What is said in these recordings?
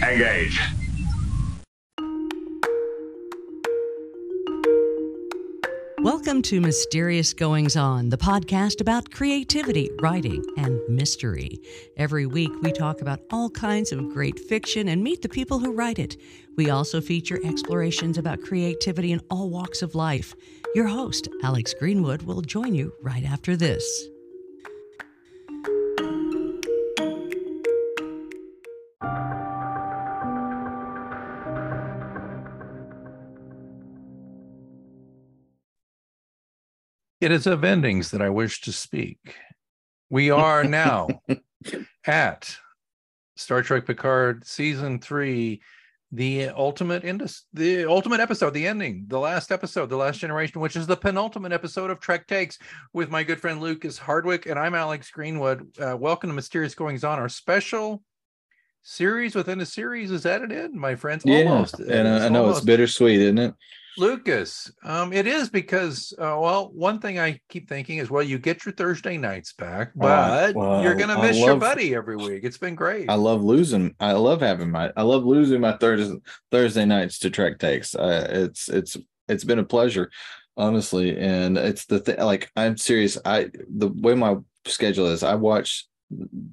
Engage. Welcome to Mysterious Goings On, the podcast about creativity, writing, and mystery. Every week, we talk about all kinds of great fiction and meet the people who write it. We also feature explorations about creativity in all walks of life. Your host, Alex Greenwood, will join you right after this. It is of endings that I wish to speak. We are now at Star Trek Picard season three, the ultimate indus- the ultimate episode, the ending, the last episode, the last generation, which is the penultimate episode of Trek Takes with my good friend Lucas Hardwick, and I'm Alex Greenwood. Uh, welcome to Mysterious Goings On, our special series within a series. Is that it? My friends, Yeah, almost. and uh, It's I know it's bittersweet, isn't it? Lucas, um, it is because, uh, well, one thing I keep thinking is, well, you get your Thursday nights back, but well, you're going to I miss your buddy every week. It's been great. I love losing. I love having my. I love losing my Thursday Thursday nights to Trek takes. Uh, it's it's it's been a pleasure, honestly, and it's the thing. Like I'm serious. I the way my schedule is, I watch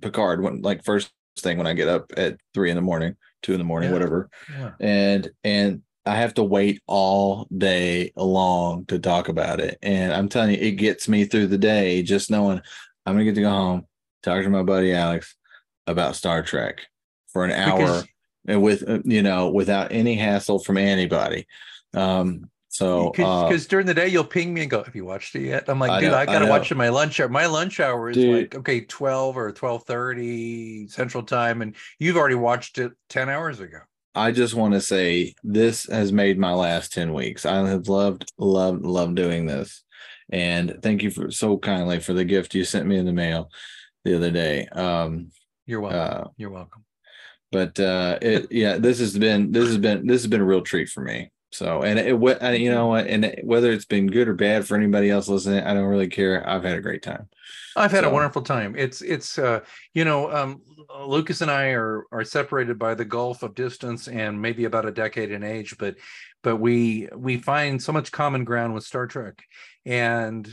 Picard when like first thing when I get up at three in the morning, two in the morning, Yeah. whatever, Yeah. and and I have to wait all day long to talk about it. And I'm telling you, it gets me through the day just knowing I'm gonna get to go home, talk to my buddy Alex about Star Trek for an hour Because- and with uh, you know without any hassle from anybody. Um so uh, Because during the day you'll ping me and go, "Have you watched it yet?" I'm like, I "Dude, know- I, gotta watch it my lunch hour. My lunch hour is Dude. like okay, twelve or twelve thirty Central Time, and you've already watched it ten hours ago." I just want to say this has made my last 10 weeks. I have loved, loved, loved doing this. And thank you for so kindly for the gift you sent me in the mail the other day. Um, You're welcome. uh, You're welcome. but uh it yeah this has been this has been this has been a real treat for me so and it and you know and it- whether it's been good or bad for anybody else listening i don't really care i've had a great time I've had a wonderful time. It's it's uh you know um Lucas and I are are separated by the gulf of distance and maybe about a decade in age, but but we we find so much common ground with Star Trek, and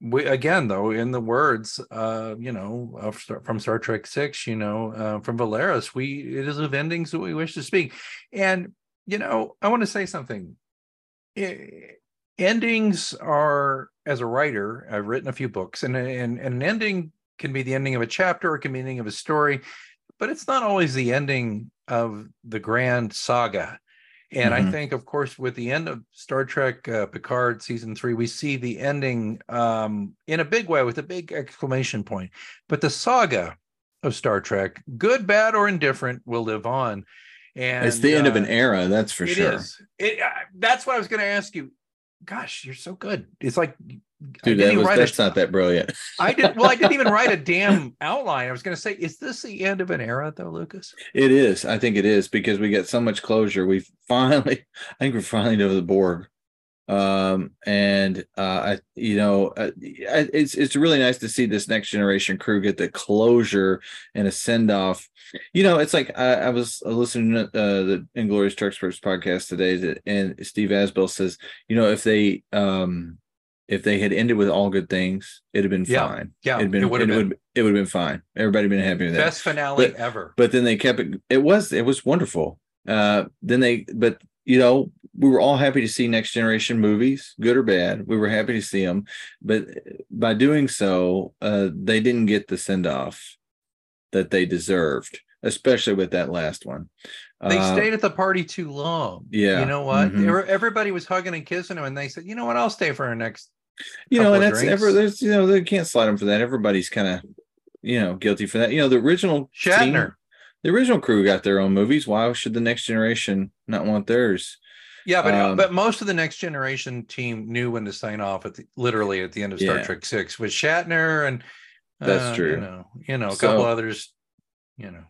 we again though in the words uh you know of from Star Trek Six, you know uh, from Valeris, we it is of endings that we wish to speak, and you know I want to say something. Eh, endings are as a writer i've written a few books and, and, and an ending can be the ending of a chapter or can be the ending of a story but it's not always the ending of the grand saga and i Mhm. think of course with the end of star trek uh, picard season three we see the ending um, in a big way with a big exclamation point but the saga of star trek good bad or indifferent will live on and it's the end of uh, an era that's for it sure is. It, uh, that's what I was going to ask you. Gosh, you're so good. It's like I dude that was, that's a, not that brilliant I did well. I didn't even write a damn outline. I was going to say, is this the end of an era, though, Lucas? it is i think it is because we get so much closure we finally i think we're finally over the borg um and uh i you know uh, I- it's it's really nice to see this next generation crew get the closure and a send off you know it's like i, I was listening to uh, the Inglorious Treksperts podcast today that, and steve asbell says you know if they um if they had ended with all good things it'd have been Yeah. fine Yeah, it'd been, it would have been would it would have been fine everybody been happy with that best finale But- ever. but then they kept it it was it was wonderful uh then they but you know we were all happy to see next generation movies good or bad we were happy to see them but by doing so uh they didn't get the send off that they deserved especially with that last one they Uh, stayed at the party too long. yeah, You know what? mhm. Were, everybody was hugging and kissing him, and they said, "You know what? I'll stay for our next." You know and that's drinks. ever there's you know they can't slide them for that everybody's kind of you know guilty for that you know the original team- Shatner. the original crew got their own movies why should the next generation not want theirs Yeah, but Um, but most of the next generation team knew when to sign off at the, literally at the end of Star Yeah. Trek Six with Shatner and That's uh, true. You know, you know, a So- couple others. You know,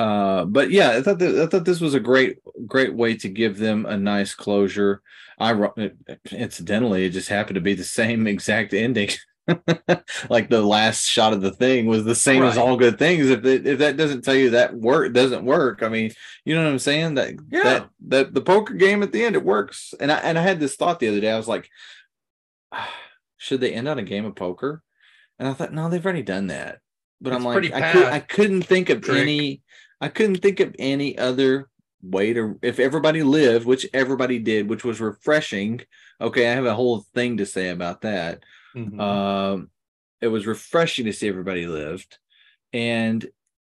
Uh, but yeah, I thought that, I thought this was a great great way to give them a nice closure. I incidentally, it just happened to be the same exact ending like the last shot of the thing was the same as all good things. If it, if that doesn't tell you that work doesn't work, I mean, you know what I'm saying? That Yeah. that that the poker game at the end it works. And I and I had this thought the other day. I was like, "Ah, should they end on a game of poker? And I thought, no, they've already done that. But I'm like, I, could, I couldn't think of Trick. any. I couldn't think of any other way to if everybody lived, which everybody did, which was refreshing. Okay, I have a whole thing to say about that. Mhm. Um, it was refreshing to see everybody lived, and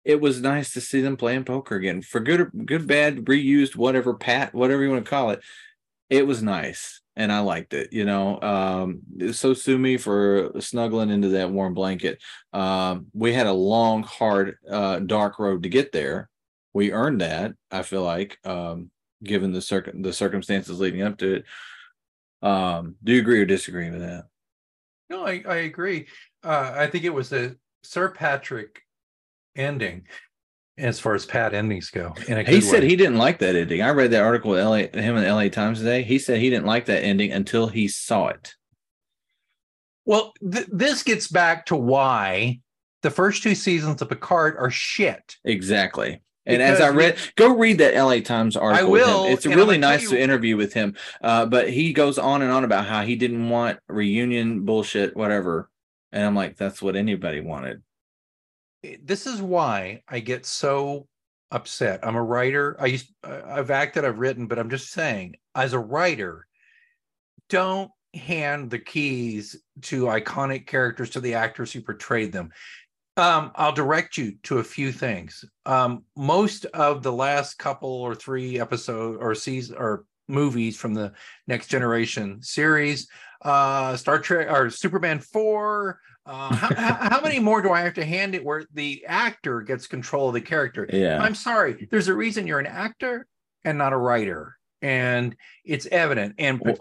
it was nice to see them playing poker again for good, or good, bad, reused, whatever, pat, whatever you want to call it. It was nice, and I liked it. You know, um, so sue me for snuggling into that warm blanket. Um, we had a long, hard, uh, dark road to get there. We earned that. I feel like, um, given the circ- the circumstances leading up to it. Um, do you agree or disagree with that? No, I, I agree. Uh, I think it was a Sir Patrick ending as far as Pat endings go. He said way. he didn't like that ending. I read that article in LA, him in the LA Times today. He said he didn't like that ending until he saw it. Well, th- this gets back to why the first two seasons of Picard are shit. Exactly. And as I read, go read that LA Times article. with him. will, It's really nice you- to interview with him. Uh, but he goes on and on about how he didn't want reunion bullshit, whatever. And I'm like, that's what anybody wanted. This is why I get so upset. I'm a writer. I used I've acted, I've written, but I'm just saying, as a writer, don't hand the keys to iconic characters to the actors who portrayed them. Um, I'll direct you to a few things. Um, most of the last couple or three episode or season or movies from the Next Generation series, uh, Star Trek or Superman four. Uh, how, how, many more do I have to hand it where the actor gets control of the character? Yeah. I'm sorry. There's a reason you're an actor and not a writer, and it's evident. And Well-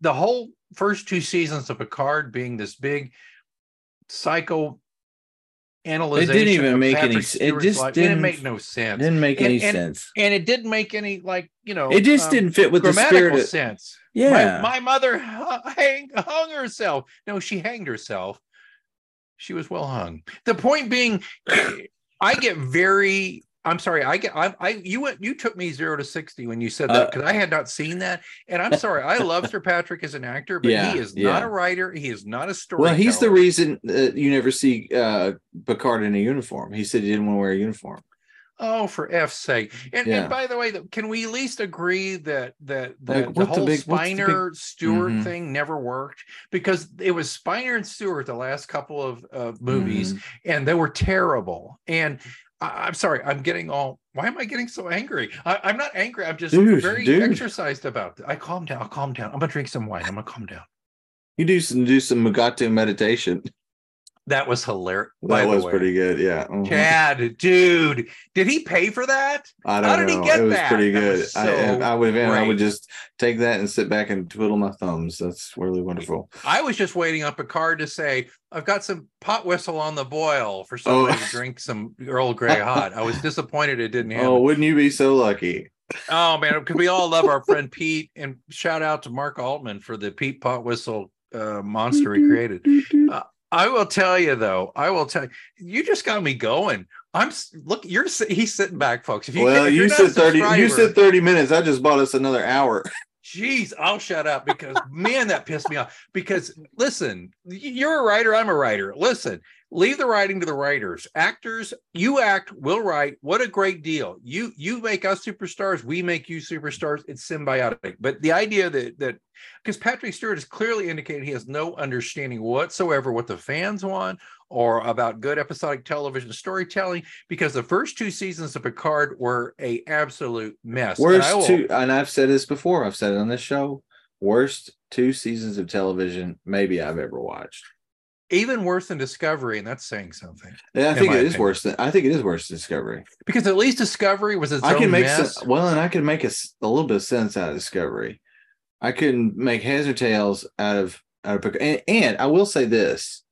the whole first two seasons of Picard being this big psycho analysis. It didn't even make any s- it just didn't didn't- make no sense, didn't make And- any and- sense. and it didn't make any like you know. It just um, didn't fit with the grammatical spirit. Of, sense. yeah. My, my mother hu- hang, hung herself. No, she hanged herself. She was well hung. The point being, I get very. I'm sorry. I get. I. I. You went. You took me zero to sixty when you said that Uh, because I had not seen that. And I'm sorry. I love Sir Patrick as an actor, but Yeah, he is yeah. not a writer. He is not a storyteller. well, he's the reason uh, you never see uh, Picard in a uniform. He said he didn't want to wear a uniform. Oh, for F's sake! And, Yeah. and by the way, can we at least agree that that, Like, that the what the whole big- the big- Spiner Stewart Mhm. thing never worked because it was Spiner and Stewart the last couple of uh, movies, Mhm. and they were terrible. And I, I'm sorry, I'm getting all. Why am I getting so angry? I, I'm not angry. I'm just Dude, very dude. exercised about it. I calm down. I'll calm down. I'm gonna drink some wine. I'm gonna calm down. You do some do some Mugatu meditation. That was hilarious. by That was pretty good. Yeah. Mhm. Chad, dude, did he pay for that? I don't How did he know. get it was that? pretty good. was I, so I would I would just take that and sit back and twiddle my thumbs. That's really wonderful. I was just waiting up a card to say, I've got some pot whistle on the boil for somebody Oh. to drink some Earl Grey hot. I was disappointed it didn't happen. Oh, Oh, wouldn't you be so lucky? Oh man, because we all love our friend Pete and shout out to Mark Altman for the Pete pot whistle uh, monster he created. Uh, I will tell you though, I will tell you, you just got me going. I'm look, you're he's sitting back, folks. If you well, if you you're not a said 30 you said 30 minutes. I just bought us another hour. Jeez, I'll shut up because man, that pissed me off. Because listen, you're a writer, I'm a writer. Listen, leave the writing to the writers. Actors, you act, we'll write. What a great deal. You you make us superstars, we make you superstars. It's symbiotic. But the idea that that because Patrick Stewart has clearly indicated he has no understanding whatsoever what the fans want or about good episodic television storytelling because the first two seasons of Picard were a absolute mess. Worst will- two, and I've said this before. I've said it on this show. Worst two seasons of television maybe I've ever watched. Even worse than Discovery, and that's saying something. And I think it is opinion. worse than I think it is worse than Discovery. Because at least Discovery was its I own can make mess. some, well, and I can make a little bit of sense out of Discovery. I couldn't make heads or tails out of out of Picard. And, and I will say this: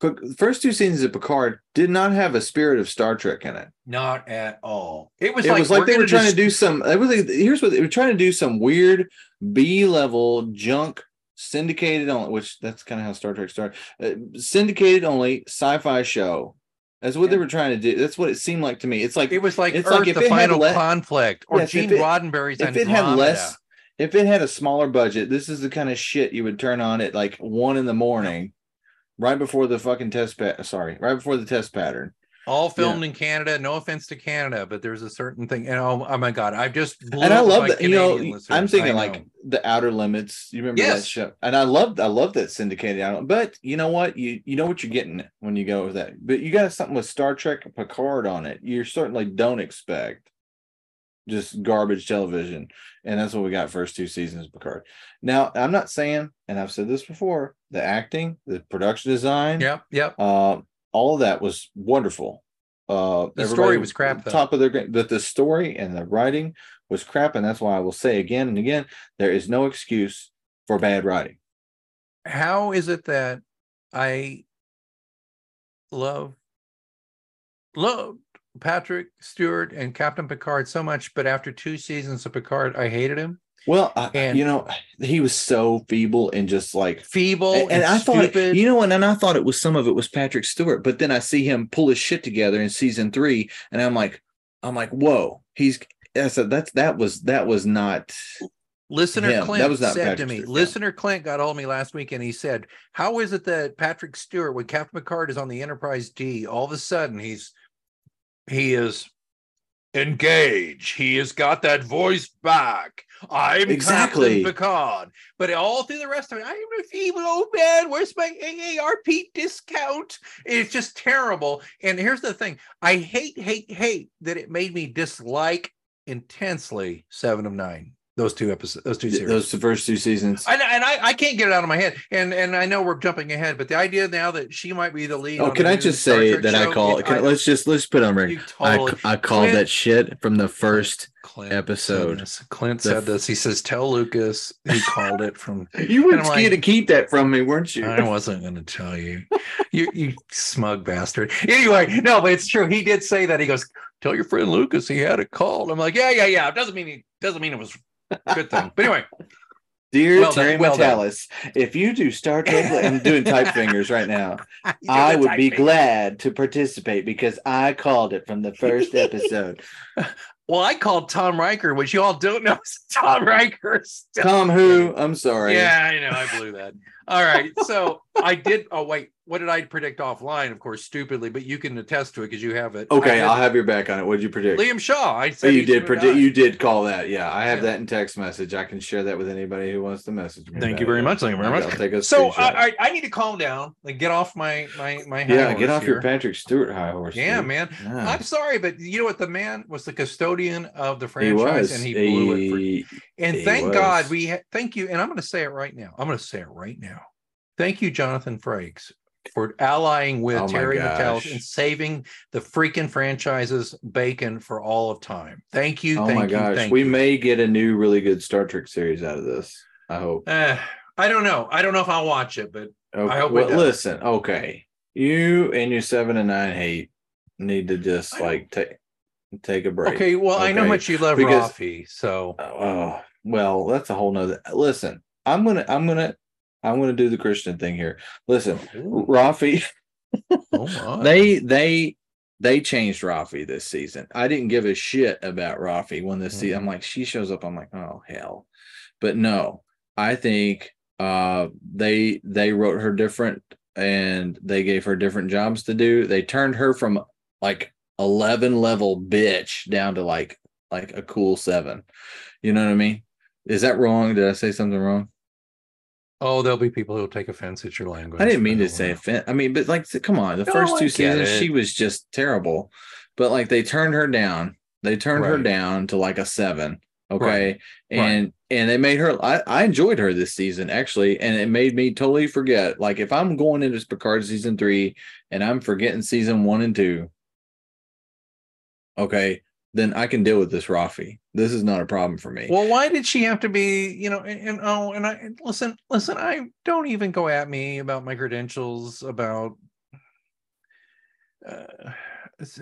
the first two seasons of Picard did not have a spirit of Star Trek in it. Not at all. It was it like, was like they were trying just- to do some. It was like, here's what they were trying to do: some weird B level junk syndicated only, which that's kind of how Star Trek started. Uh, syndicated only sci-fi show. That's what they were trying to do. That's what it seemed like to me. It's like It was like It's Earth, like if the it final le- conflict, or Yes, if Gene it- Roddenberry's if it had less, if it had a smaller budget, this is the kind of shit you would turn on at like one in the morning, right before the fucking test pat. Sorry, right before the test pattern. All filmed in Canada. No offense to Canada, but there's a certain thing. And oh, oh my god, I've just and I love that. You know, Canadian I'm listeners. thinking like the Outer Limits. You remember that show? And I loved, I love that syndicated. I don't, but you know what? You you know what you're getting when you go with that. But you got something with Star Trek Picard on it. You certainly don't expect just garbage television, and that's what we got first two seasons of Picard. Now, I'm not saying, and I've said this before, the acting, the production design, Yep, yep. uh, all of that was wonderful. Uh, The story was crap, though. Top of their game, but the story and the writing was crap, and that's why I will say again and again, there is no excuse for bad writing. How is it that I love loved Patrick Stewart and Captain Picard so much, but after two seasons of Picard, I hated him. Well, I, And- you know, he was so feeble and just like. Feeble And, and, I thought, stupid. you know, and, and I thought it was some of it was Patrick Stewart, but then I see him pull his shit together in season three, and I'm like, I'm like, whoa, he's. I said that's that was that was not. Listener him. That Clint was not said Patrick to me, Stewart, listener Clint got hold of me last week and he said, How is it that Patrick Stewart, when Captain Picard is on the Enterprise D, all of a sudden he's he is engaged. He has got that voice back. I'm Exactly. Captain Picard. But all through the rest of it, I'm a feeble old man. Where's my AARP discount? It's just terrible. And here's the thing I hate, hate, hate that it made me dislike intensely Seven of Nine. Those two episodes, those two series. Those first two seasons. I, and I, I can't get it out of my head. And and I know we're jumping ahead, but the idea now that she might be the lead. Oh, can I just say Trek that I call? it- Can, I- let's just let's put on record. you I. I called Clint- that shit from the first. Clint episode. said. Clint The said f- this. He says, "Tell Lucas." He called it from. You were I'm scared like- to keep that from me, weren't you? I wasn't going to tell you. You you smug bastard. Anyway, no, but it's true. He did say that. He goes, "Tell your friend Lucas he had a call." I'm like, "Yeah, yeah, yeah." It doesn't mean he doesn't mean it was a good thing. But anyway, Dear Well Terry well. Matalas, if you do Star Trek, I'm doing type fingers right now. I would be glad to participate because I called it from the first episode. Well, I called Tom Riker, which you all don't know is Tom Riker. Still- Tom, who? I'm sorry. Yeah, I know. I blew that. All right. So I did. Oh, wait. What did I predict offline? Of course, stupidly, but you can attest to it because you have it. Okay, I I'll have your back on it. What did you predict? Liam Shaw. I Oh, said you did predict. died. You did call that. Yeah, I have Yeah. that in text message. I can share that with anybody who wants to message me. Thank you very it. much. Thank you very I'll much. take a So screenshot. I, I, I need to calm down and get off my my my high yeah, horse get off your. Patrick Stewart high horse. Yeah, dude. man. Yeah. I'm sorry, but you know what? The man was the custodian of the he franchise, was. and he blew it. For, and he thank God we ha- thank you. And I'm going to say it right now. I'm going to say it right now. Thank you, Jonathan Frakes, for allying with Oh Terry Matalas and saving the freaking franchise's bacon for all of time. Thank you. oh thank my you, gosh, we you. may get a new really good Star Trek series out of this. I hope. Uh, I don't know. I don't know if I'll watch it, but Okay. hope it well, listen, okay. You and your seven and nine hate need to just like take take a break. okay. Well, I know how much you love because- Raffi, so Oh well, that's a whole nother. Listen, I'm gonna I'm gonna I'm gonna do the Christian thing here. Listen, Raffi, oh my. they they they changed Raffi this season. I didn't give a shit about Raffi when this season. I'm like, she shows up. I'm like, oh hell. But no, I think uh they they wrote her different and they gave her different jobs to do. They turned her from like 11 level bitch down to like like a cool seven. You know what I mean? Is that wrong? Did I say something wrong? Oh, there'll be people who'll take offense at your language. I didn't mean to say offense. I mean, but like, come on, the No, first two seasons, it. she was just terrible. But like, they turned her down. They turned her down to like a seven. Okay, Right. and and they made her. I I enjoyed her this season actually, and it made me totally forget. Like, if I'm going into Picard season three and I'm forgetting season one and two, okay, then I can deal with this Raffi. This is not a problem for me. Well, why did she have to be, you know, and, and oh, and I listen, listen, I don't even go at me about my credentials about uh,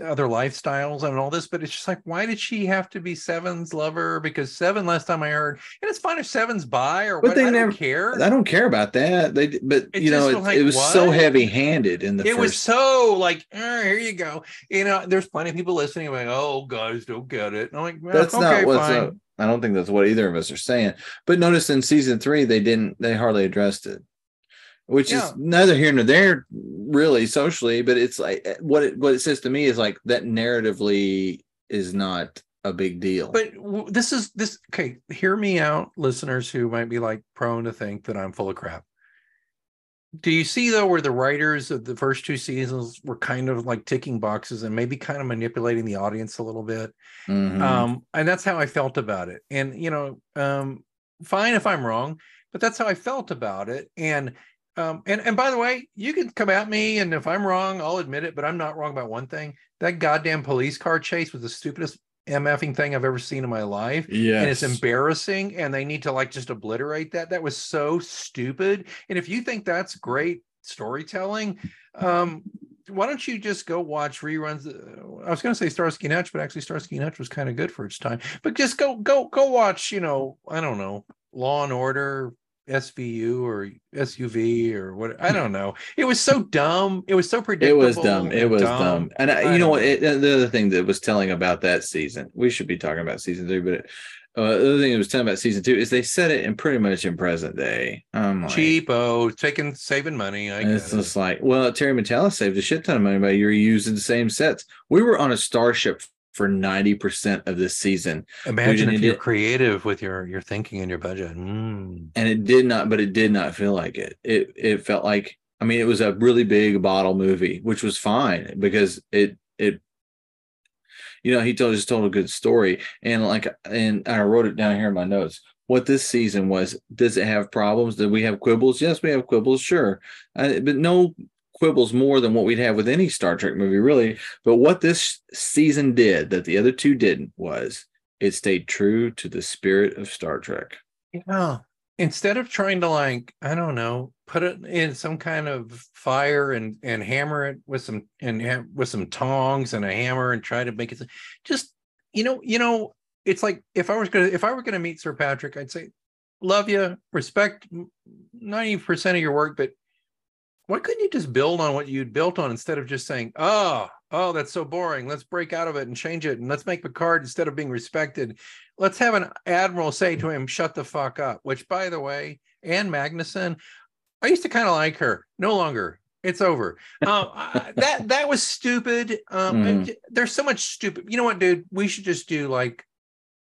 other lifestyles and all this, but it's just like, why did she have to be Seven's lover? Because Seven, last time I heard, and it's fine if Seven's by or But what. they I never- don't care. I don't care about that. They, but It you know, it, was like, it was so heavy handed in the it first. was so like, "Eh, here you go. You know, there's plenty of people listening like, oh, guys don't get it. And I'm like, well, that's okay, not what's fine. up. I don't think that's what either of us are saying. But notice in season three, they didn't. They hardly addressed it, which Yeah. is neither here nor there, really socially. But it's like eh, what it what it says to me is like that narratively is not a big deal. But this is this okay. Hear me out, listeners who might be like prone to think that I'm full of crap. Do you see though where the writers of the first two seasons were kind of like ticking boxes and maybe kind of manipulating the audience a little bit? Mhm. Um, and that's how I felt about it. And you know, um, fine if I'm wrong, but that's how I felt about it. And um, and and by the way, you can come at me, and if I'm wrong, I'll admit it. But I'm not wrong about one thing: that goddamn police car chase was the stupidest mfing thing I've ever seen in my life. yeah, And it's embarrassing, and they need to like just obliterate that. That was so stupid. And if you think that's great storytelling, um, why don't you just go watch reruns? uh, I was going to say Starsky and Hutch, but actually Starsky and Hutch was kind of good for its time. But just go, go, go watch. You know, I don't know, Law and Order, SVU or SUV or what? I don't know. It was so dumb. It was so predictable. It was dumb. It was dumb. And I, I you know what? It, the other thing that was telling about that season, we should be talking about season three, but it, uh, the other thing that was telling about season two is they set it in pretty much in present day. I'm like, Cheapo, taking saving money. I And it's just like, well, Terry Matalas saved a shit ton of money by you're using the same sets. We were on a starship for 90% of this season, Imagine if you're creative with your your thinking and your budget. Mm. and it did not, but it did not feel like it. It it felt like, I mean, it was a really big bottle movie, which was fine because it it you know, he told just told a good story. And like and I wrote it down here in my notes. What this season was, does it have problems? Did we have quibbles? Yes, we have quibbles, sure. Uh, but no quibbles more than what we'd have with any Star Trek movie, really. But what this season did that the other two didn't was it stayed true to the spirit of Star Trek. Yeah. Instead of trying to like, I don't know, put it in some kind of fire and and hammer it with some and ha- with some tongs and a hammer and try to make it just you know, you know, it's like if I was gonna if I were gonna meet Sir Patrick, I'd say, love you, respect ninety percent of your work, but why couldn't you just build on what you'd built on instead of just saying, oh, oh, that's so boring. Let's break out of it and change it. And let's make Picard instead of being respected. Let's have an admiral say to him, shut the fuck up. Which, by the way, Ann Magnuson, I used to kind of like her. No longer. It's over. Um, I- that that was stupid. Um, and There's so much stupid. You know what, dude? We should just do like.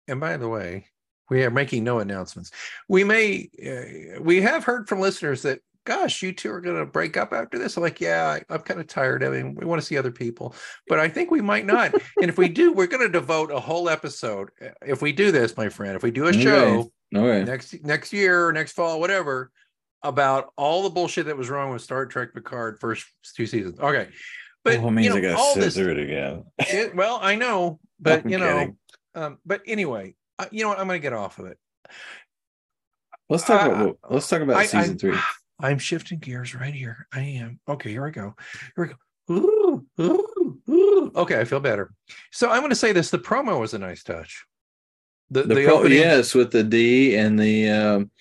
And by the way, we are making no announcements. We may, uh, we have heard from listeners that, gosh, you two are going to break up after this. I'm like, yeah, I, I'm kind of tired. I mean, we want to see other people, but I think we might not. and if we do, we're going to devote a whole episode. uh, If we do this, my friend, if we do a Okay. show Okay. next next year, or next fall, whatever, about all the bullshit that was wrong with Star Trek Picard first two seasons. Okay, but well, it means you know, I gotta all sit this. through it again. It, well, I know, but I'm you know, um, but anyway, uh, you know what? I'm going to get off of it. Let's talk I- about let's talk about I- season I- three. I'm shifting gears right here. I am. Okay, here we go. Here we go. Ooh, ooh, ooh. Okay, I feel better. So I'm going to say this: the promo was a nice touch. The, The, the, pro, opening, yes, with the D and the um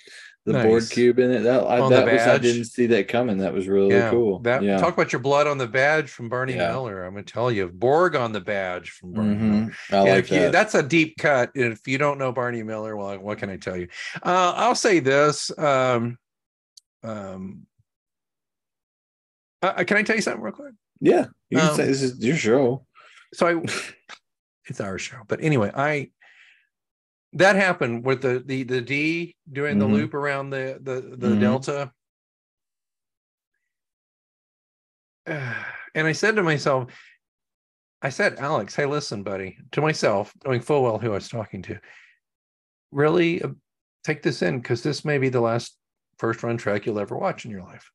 the Borg cube in it. That, I, that was I didn't see that coming. That was really yeah, cool. That yeah. talk about your blood on the badge from Barney Yeah. Miller. I'm going to tell you, Borg on the badge from Barney Miller. Mhm. I And like if you- that. that's a deep cut. And if you don't know Barney Miller, well, what can I tell you? Uh, I'll say this. Um, um, uh, can I tell you something real quick? yeah, you um, say this is your show. So I, it's our show, but anyway, I that happened with the the the D doing the Mhm. loop around the the the Mhm. delta. And I said to myself, I said, Alex, hey, listen, buddy, to myself, knowing full well who I was talking to, really uh, take this in because this may be the last first run Trek you'll ever watch in your life.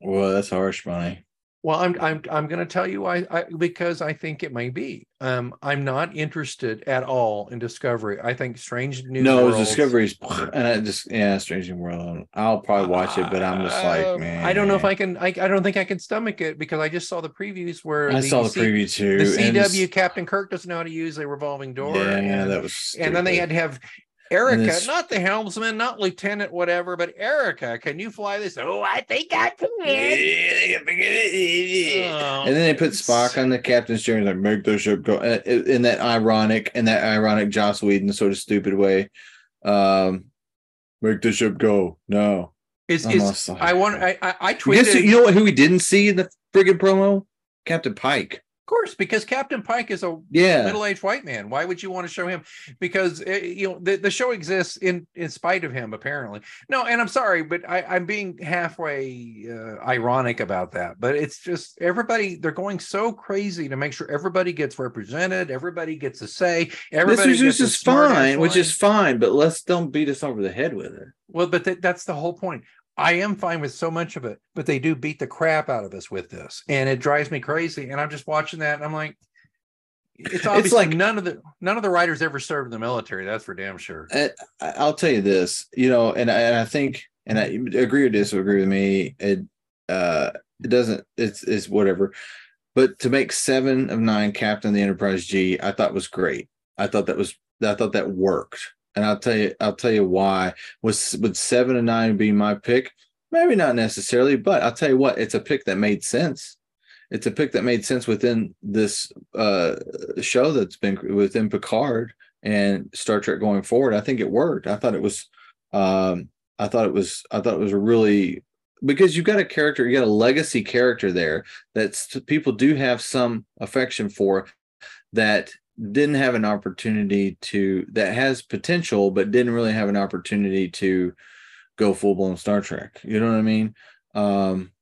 Well, that's harsh, Bonnie. Well, I'm I'm I'm going to tell you why. I, because I think it may be. Um, I'm not interested at all in Discovery. I think Strange New no Worlds- Discovery's, and I just yeah, Strange New World. I'll probably watch it, but I'm just like, man, I don't know if I can. I, I don't think I can stomach it because I just saw the previews where I the saw the C- preview too. The CW Captain Kirk doesn't know how to use a revolving door. Yeah, and, that was. and then they had to have Erica, it's- not the helmsman, not lieutenant, whatever, but Erica, can you fly this? Oh, I think I can. Oh, And then they put Spock on the captain's chair and like make the ship go uh, in that ironic in that ironic Joss Whedon sort of stupid way. Um, make the ship go. No, Is, I'm is I want I I, I Guess tweeted who- you know what? Who we didn't see in the friggin' promo? Captain Pike. Of course because Captain Pike is a Yeah, middle-aged white man. Why would you want to show him? Because uh, you know the, the show exists in in spite of him, apparently. No, and I'm sorry, but I, I'm being halfway uh, ironic about that. But it's just everybody they're going so crazy to make sure everybody gets represented, everybody gets a say. this Everybody is gets which is smart-ass fine, which is fine. But let's don't beat us over the head with it. well, but th- that's the whole point. I am fine with so much of it, but they do beat the crap out of us with this, and it drives me crazy. And I'm just watching that, and I'm like, it's obvious like- like none of the none of the writers ever served in the military. That's for damn sure. I- I'll tell you this, you know, and I, and I think, and I agree or disagree with me. It uh, it doesn't. It's it's whatever. But to make seven of nine captain the Enterprise G, I thought was great. I thought that was I thought that worked, and I'll tell you I'll tell you why. Was would seven and nine be my pick? Maybe not necessarily, but I'll tell you what, it's a pick that made sense. It's a pick that made sense within this uh, show that's been within Picard and Star Trek going forward. I think it worked. I thought it was, um, I thought it was, I thought it was really because you've got a character, you got a legacy character there that people do have some affection for that didn't have an opportunity to that has potential but didn't really have an opportunity to go full blown Star Trek. You know what I mean? Um,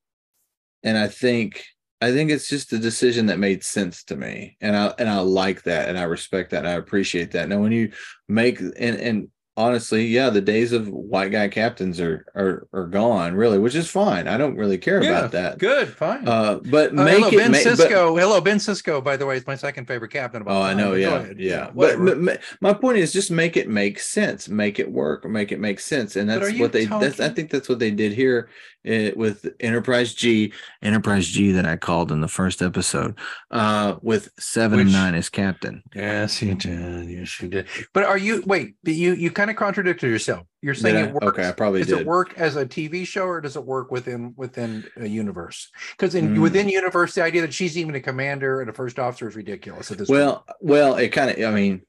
and I think I think it's just a decision that made sense to me, and I and I like that, and I respect that, and I appreciate that. Now, when you make and and honestly, yeah, the days of white guy captains are are are gone, really, which is fine. I don't really care about that. Good, fine. Uh, but Uh, make hello, it Ben ma- but- Sisko. hello, Ben Sisko. By the way, is my second favorite captain. Of all Oh, I know. but go Yeah, yeah. But, but my point is just make it make sense, make it work, make it make sense, and that's what they. That's, I think that's what they did here uh, with Enterprise G, Enterprise G that I called in the first episode, uh, with seven and nine as captain. yes, you did. Yes, you did. But are you? Wait, but you you kind of contradicted yourself. You're saying Did it works. Okay, I probably does did. it work as a TV show or does it work within within a universe? Because in Mm. within universe, the idea that she's even a commander and a first officer is ridiculous at this point. Well, well, it kind of. I mean,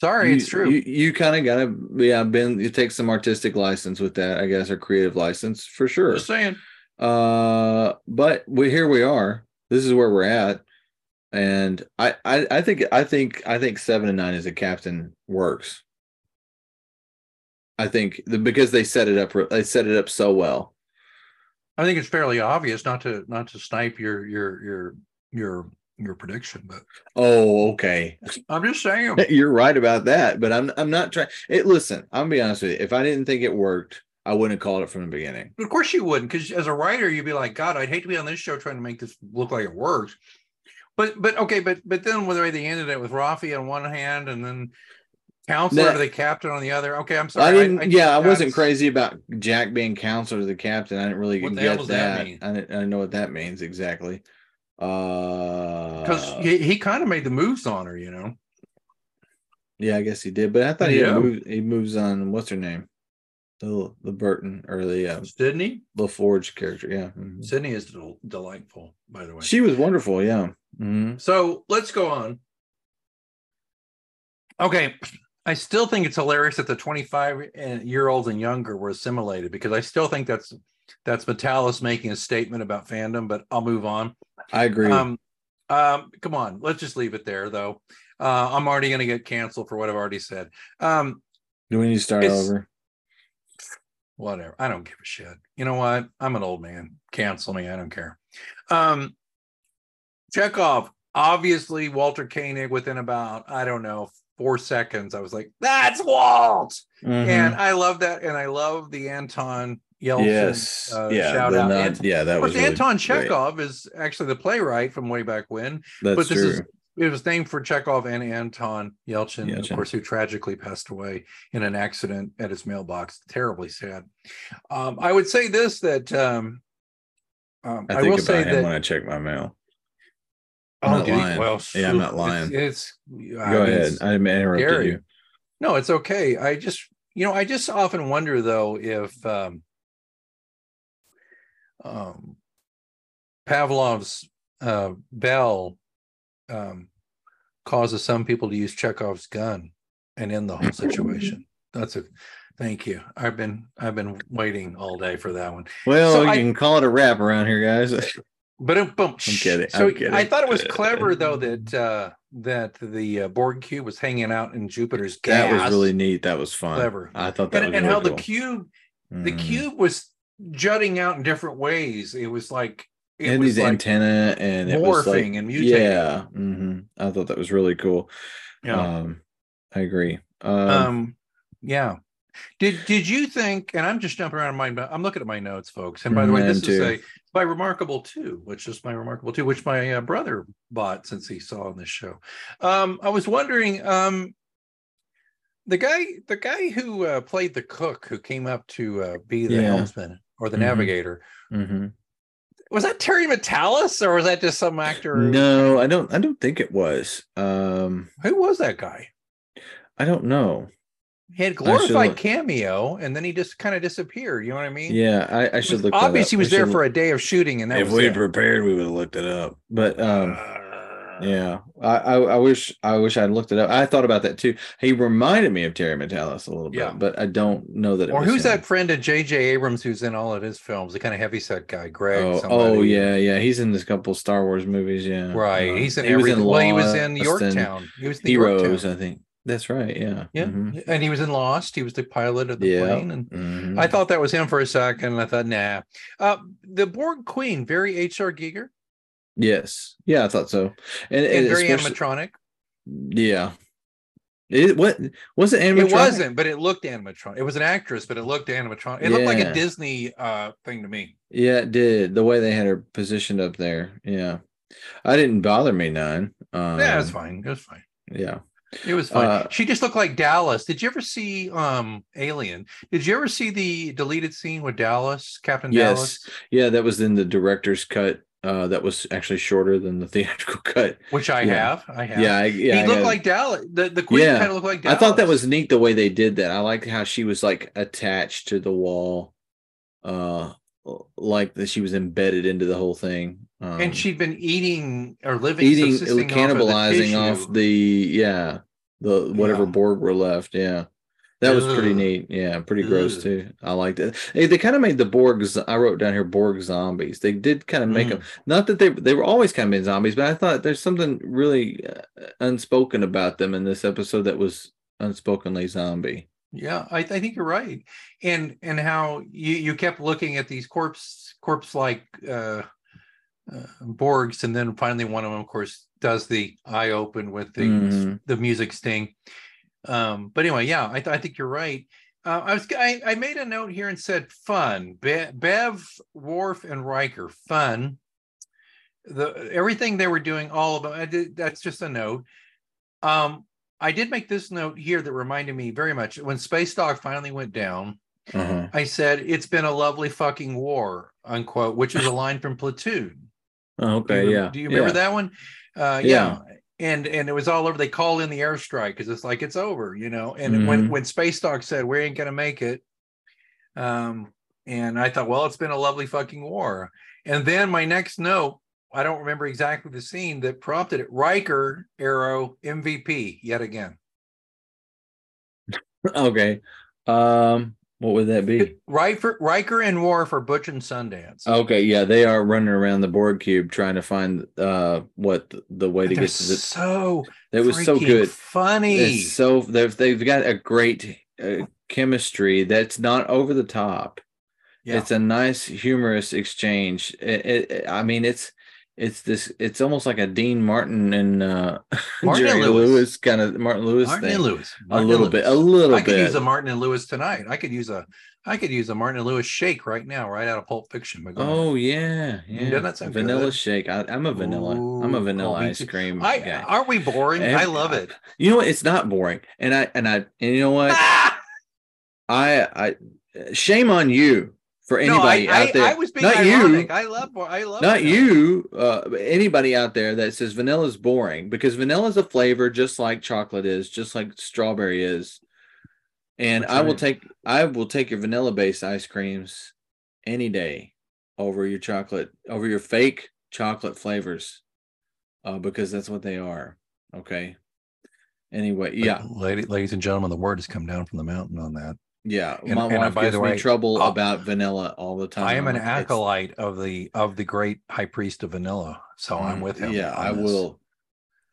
Sorry, you, it's true. You, you kind of gotta, yeah, Ben. You take some artistic license with that, I guess, or creative license for sure. Just saying. Uh, but we here we are. This is where we're at, and I, I, I think, I think, I think seven and nine as a captain works. I think the, because they set it up, they set it up so well. I think it's fairly obvious not to not to snipe your your your your your prediction, but Oh, okay. I'm just saying. You're right about that, but I'm, I'm not trying. It. Listen, I'm gonna be honest with you. If I didn't think it worked, I wouldn't have called it from the beginning. Of course you wouldn't, because as a writer, you'd be like, God, I'd hate to be on this show trying to make this look like it works. But but okay, but but then when the way they ended it with Raffi on one hand and then counselor That- to the captain on the other. Okay, I'm sorry. I didn't. yeah, I wasn't crazy about Jack being counselor to the captain. I didn't really What get that that. I, didn't, I didn't know what that means exactly. Uh, Because he, he kind of made the moves on her, you know. yeah, I guess he did, but I thought he Yeah. moved, he moves on. What's her name? The the Burton or the uh, Sidney, the Forge character. Yeah, mhm. Sidney is del- delightful, by the way. she was wonderful. Yeah. Mhm. So let's go on. Okay. I still think it's hilarious that the 25 year olds and younger were assimilated because I still think that's that's Matalas making a statement about fandom, but I'll move on. I agree. Um, um, come on, let's just leave it there though. Uh, I'm already gonna get canceled for what I've already said. Um, Do we need to start over? whatever. I don't give a shit. You know what? I'm an old man. Cancel me. I don't care. Um, Chekhov, obviously Walter Koenig within about, I don't know, four seconds. I was like, that's Walt. Mhm. And I love that. And I love the Anton Yelchin. yes, uh, yeah, shout out. Ant- yeah, that of was really Anton great. Chekhov is actually the playwright from way back when. That's but this true. is it was named for Chekhov and Anton Yelchin, of course, who tragically passed away in an accident at his mailbox. Terribly sad. Um, I would say this that um, um, I I, will say that. when I check my mail. Oh, I'm not lying. Well, Yeah, I'm not lying. It's, I Go mean, ahead. it's- I interrupted scary. you. No, it's okay. I just, you know, I just often wonder though if um, um, Pavlov's uh, bell um, causes some people to use Chekhov's gun and end the whole situation. That's a thank you. I've been I've been waiting all day for that one. Well, So you I- can call it a wrap around here, guys. But boom. kidding, So I'm kidding. I thought it was clever though that uh, that the uh, Borg cube was hanging out in Jupiter's gas. that was really neat. That was fun. Clever. I thought that and, was and really how the cube the Mhm. cube was jutting out in different ways. It was like It had was these like antenna and it was like, morphing and mutating. yeah. hmm I thought that was really cool. yeah. Um, I agree. Um, Um, yeah. Did did you think? And I'm just jumping around my. I'm looking at my notes, folks. And by the way, Mhm, this am is too. a by Remarkable Two, which is my Remarkable Two, which my uh, brother bought since he saw on this show. Um, I was wondering, um, the guy, the guy who uh, played the cook, who came up to uh, be the Yeah. helmsman or the Mhm. navigator, mhm. was that Terry Matalas or was that just some actor? No, I don't. I don't think it was. Um, Who was that guy? I don't know. He had glorified cameo, and then he just kind of disappeared. You know what I mean? Yeah, I, I should look. that Obviously, he was there look- for a day of shooting, and that if was we it. prepared, we would have looked it up. But um, Uh, yeah, I, I I wish I wish I'd looked it up. I thought about that too. He reminded me of Terry Matalas a little bit, Yeah. but I don't know that. It Or was who's him. that friend of J.J. Abrams who's in all of his films? The kind of heavyset guy, Greg. Oh, oh yeah, yeah. He's in this couple Star Wars movies. Yeah, right. Uh, He's in he was everything. well, he was in Yorktown. He was in Heroes. Yorktown. I think that's right. Yeah, Yeah, Mhm. and he was in Lost. He was the pilot of the Yeah. plane, and Mhm. I thought that was him for a second. And I thought, nah. Uh, the Borg Queen, very H.R. Giger yes, yeah, I thought so, and, and and very animatronic. Yeah, it what was it? It wasn't, but it looked animatronic. It was an actress, but it looked animatronic. It looked like a Disney uh thing to me. Yeah, it did. The way they had her positioned up there. Yeah. I didn't bother me none. Um, yeah, it's fine. It was fine. Yeah. It was fun. Uh, she just looked like Dallas. Did you ever see um Alien? Did you ever see the deleted scene with Dallas, Captain Dallas? Yes. Yeah, that was in the director's cut. Uh, that was actually shorter than the theatrical cut. Which I Yeah. have. I have. Yeah, I, yeah. he looked like Dallas. The the queen Yeah. kind of looked like Dallas. I thought that was neat the way they did that. I liked how she was like attached to the wall, uh, like that she was embedded into the whole thing. Um, and she'd been eating or living eating, cannibalizing off, off of the, the yeah, the whatever Yeah. Borg were left. Yeah. That was pretty Ugh. neat. Yeah, pretty gross too. I liked it. They, they kind of made the Borgs. I wrote down here Borg zombies. They did kind of make Mm. them. Not that they they were always kind of been zombies, but I thought there's something really uh, unspoken about them in this episode that was unspokenly zombie. Yeah, I, I think you're right. And and how you you kept looking at these corpse corpse like uh, uh Borgs, and then finally one of them, of course, does the eye open with the Mhm. the music sting. Um, but anyway, yeah, I, th- I think you're right. Uh, I was I, I made a note here and said fun. Be- Bev, Worf, and Riker, fun. The everything they were doing, all of them. I did, that's just a note. Um, I did make this note here that reminded me very much when Space Dog finally went down. Uh-huh. I said, "It's been a lovely fucking war," unquote, which is a line from Platoon. Oh, Do you okay, yeah. Do you remember yeah. that one? Uh, Yeah. yeah. And and it was all over. They call in the airstrike because it's like it's over, you know. And when Mhm. when Space Dog said we ain't gonna make it, um, and I thought, well, it's been a lovely fucking war. And then my next note, I don't remember exactly the scene that prompted it. Riker arrow MVP yet again. Okay. Um, what would that be? Riker, Riker and Worf are Butch and Sundance. Okay, yeah, they are running around the Borg cube trying to find uh what the, the way to They're get to the. so That was so good. funny. It's so they've they've got a great uh, chemistry that's not over the top. yeah. It's a nice humorous exchange. It, it, I mean, it's it's this it's almost like a Dean Martin and uh Martin and Lewis. Lewis kind of Martin Lewis Martin thing. and Lewis. a Martin and little bit, a Lewis. little I could bit. use a Martin and Lewis tonight. I could use a I could use a Martin and Lewis shake right now, right out of Pulp Fiction. oh yeah, Doesn't yeah. that sound vanilla good? shake. I, I'm a vanilla. I'm a vanilla ice cream I guy. aren't we boring? I love it. You know what? It's not boring, and I and I and you know what? Ah! I I shame on you for No, I, anybody out there. I was being not ironic. you. I love I love not vanilla. you uh anybody out there that says vanilla is boring because vanilla is a flavor just like chocolate is just like strawberry is and That's i will take i will take your vanilla based ice creams any day over your chocolate over your fake chocolate flavors uh because that's what they are okay anyway yeah Lady, ladies and gentlemen, the word has come down from the mountain on that. Yeah And- my and, uh, wife by gives the me trouble uh, about vanilla all the time I am an it's- acolyte of the of the great high priest of vanilla, so I'm Mm, with him. Yeah, I this. will.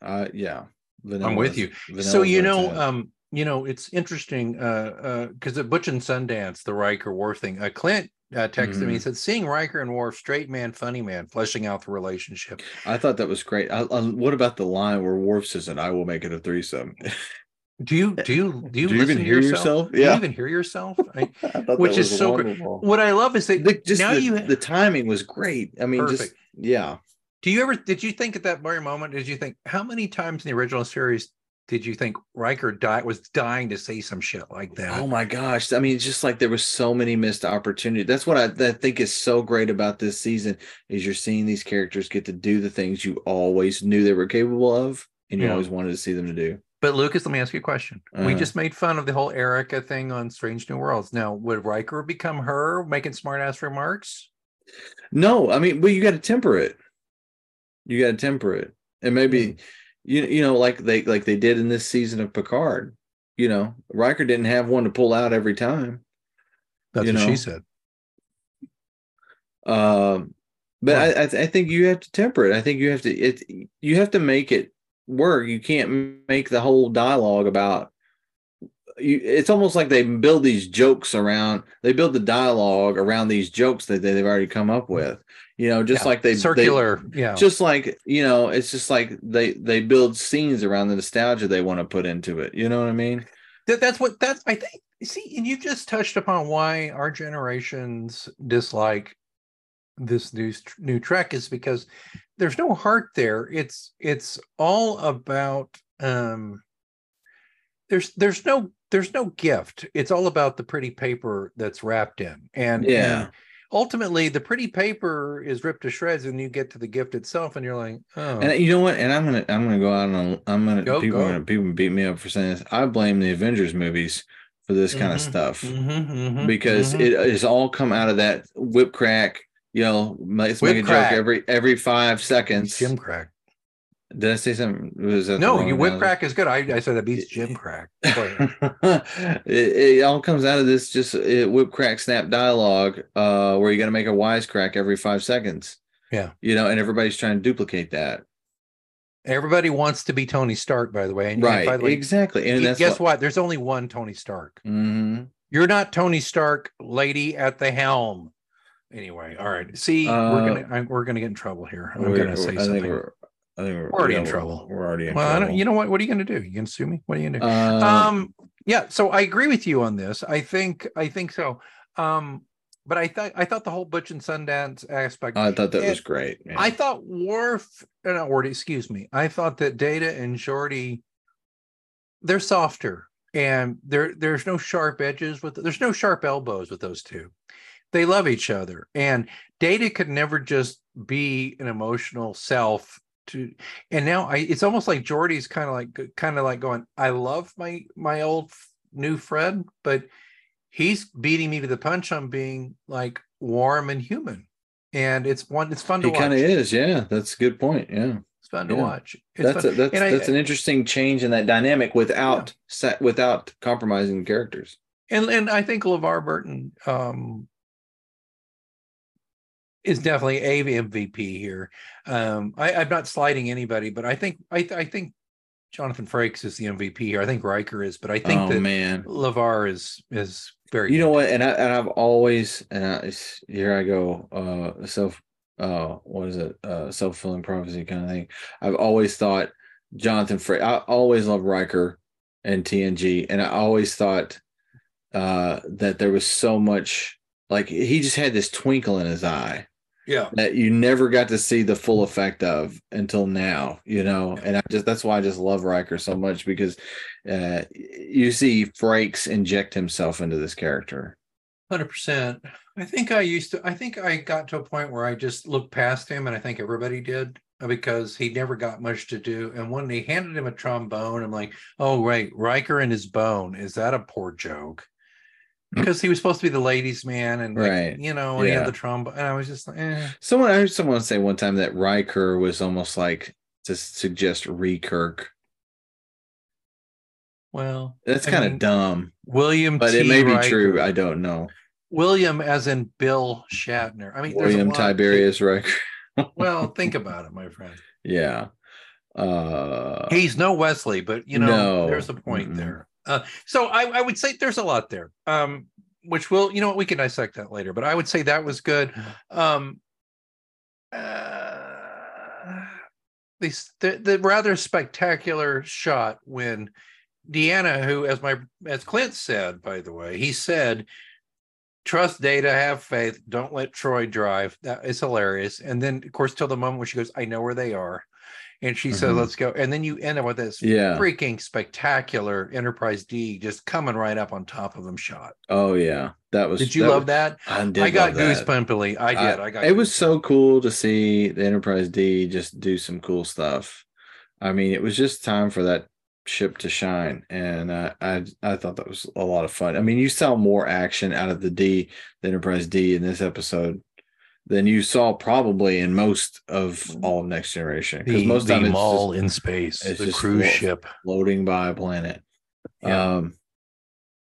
Uh, yeah, vanilla I'm with you. so you know um you know it's interesting uh uh because at butch and sundance the riker Worf thing uh clint uh, texted me he said seeing riker and Worf straight man funny man fleshing out the relationship I thought that was great. I, I, what about the line where Worf says, "And I will make it a threesome"? do you eh, do you do you, Do you even hear yourself, yourself? do you Yeah. even hear yourself I, I Which is so great. what i love is that The, just now the, you the timing was great. I mean, just Perfect. yeah. do you ever did you think at that very moment did you think how many times in the original series did you think Riker died was dying to say some shit like that Oh my gosh! I mean, it's just like there was so many missed opportunities. That's what I, I think is so great about this season is you're seeing these characters get to do the things you always knew they were capable of, and you Yeah. always wanted to see them to do. But Lucas, let me ask you a question. We Uh-huh. just made fun of the whole Erica thing on Strange New Worlds. Now, would Riker become her making smart ass remarks? No, I mean, well, you got to temper it. You got to temper it, and maybe Hmm. you you know, like they like they did in this season of Picard. You know, Riker didn't have one to pull out every time. That's what know. she said. Um, but I I, th- I think you have to temper it. I think you have to it you have to make it work. You can't make the whole dialogue about you. It's almost like they build these jokes around. They build the dialogue around these jokes that they, they've already come up with. You know, just Yeah. like they they- circular. yeah. just like you know it's just like they they build scenes around the nostalgia they want to put into it you know what i mean That, that's what that's I think see, and you just touched upon why our generations dislike this new new Trek is because there's no heart there. It's it's all about um there's there's no there's no gift. It's all about the pretty paper that's wrapped in. And Yeah. and ultimately the pretty paper is ripped to shreds and you get to the gift itself and you're like, oh and you know what and i'm gonna i'm gonna go out on i'm gonna Go, people go. gonna people beat me up for saying this i blame the avengers movies for this kind of stuff mhm, mhm, because mhm. it is all come out of that whip crack you know let's Whip make a crack. joke every every five seconds Jim crack. did i say something was that No, you whip analogy? crack is good. I, I said that beats Jim crack. It, it all comes out of this just uh, whip crack snap dialogue uh where you got to make a wisecrack every five seconds Yeah. you know and everybody's trying to duplicate that Everybody wants to be Tony Stark, by the way. And, and right by the way, exactly and that's guess what? There's only one Tony Stark. Mhm. You're not Tony Stark, lady at the helm. Anyway, all right. See, Uh, we're gonna I'm, we're gonna get in trouble here. I'm We're- gonna say I think something. we're I think we're, We're already yeah, in we're- trouble. We're already in Well, I trouble. You know what? What are you gonna do? You gonna sue me? What are you gonna do? Uh, um yeah so i agree with you on this i think i think so um but i thought i thought the whole butch and sundance aspect I thought that was great. yeah. i thought Worf uh, not Worf, excuse me i thought that data and Geordi they're softer and there there's no sharp edges with there's no sharp elbows with those two they love each other and data could never just be an emotional self to and now i it's almost like Geordi's kind of like kind of like going i love my my old new friend but he's beating me to the punch on being like warm and human and it's one it's fun to watch kind of is. Yeah, that's a good point. Yeah. it's fun to watch it's that's fun. a, that's I- that's an interesting change in that dynamic without set without compromising characters. and and I think LeVar Burton um is definitely a MVP here. Um I, I'm not sliding anybody, but I think I th- I think Jonathan Frakes is the MVP here. I think Riker is, but I think oh that man, LeVar is is very you know what? And I and I've always and I, here I go uh self uh what is it uh self-fulfilling prophecy kind of thing i've always thought jonathan Frakes i always loved riker and tng and i always thought uh that there was so much like he just had this twinkle in his eye Yeah. that you never got to see the full effect of until now, you know. And I just that's why I just love Riker so much because uh you see Frakes inject himself into this character. Hundred percent. I think I used to. I think I got to a point where I just looked past him, and I think everybody did uh, because he never got much to do. And when they handed him a trombone, I'm like, oh right, Riker and his bone. Is that a poor joke? Because he was supposed to be the ladies' man, and like, Right. you know, and he had the trombone, and I was just like, eh. Someone I heard someone say one time that Riker was almost like to suggest Rekirk. well, That's kind of dumb, William, but it may be Riker. true. I don't know. William, as in Bill Shatner. I mean, William Tiberius Riker. Well, think about it, my friend. yeah. Uh He's no Wesley, but you know, No. there's a point Mm-mm. there. Uh, so I, I would say there's a lot there. Um, which will, you know, what we can dissect that later. But I would say that was good. Um, uh, this the, the rather spectacular shot when Deanna, who, as my as Clint said, by the way, he said, "Trust Data, have faith, don't let Troi drive." That is hilarious. And then, of course, till the moment where she goes, "I know where they are," and she says, Mhm. "Let's go." And then you end up with this yeah. freaking spectacular Enterprise D just coming right up on top of them shot. Oh yeah. That was Did you that love was- that? I, did I got goosebumpily. I did. I, got. it was so cool to see the Enterprise D just do some cool stuff. I mean, it was just time for that ship to shine, and uh, I I thought that was a lot of fun. I mean, you saw more action out of the D, the Enterprise D, in this episode than you saw probably in most of all of Next Generation. Because the, most the time it's mall just in space, it's the just cruise full- ship. floating by a planet. Yeah. Um,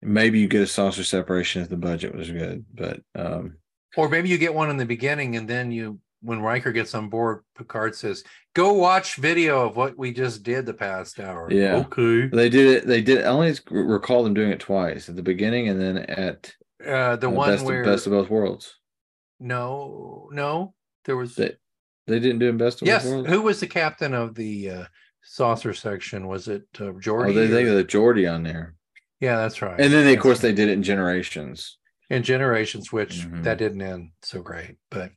maybe you get a saucer separation if the budget was good, but um, Or maybe you get one in the beginning, and then you, when Riker gets on board, Picard says, "Go watch video of what we just did the past hour." Yeah. Okay. They did it. They did. I only recall them doing it twice at the beginning and then at Uh, the uh, one best, where of, best of both worlds. No, no, there was They they didn't do yes. Who was the captain of the uh, saucer section? Was it uh, Oh, they they or- got Geordi on there, yeah, that's right. and then they, of course they did it in Generations. in generations which Mhm. that didn't end so great but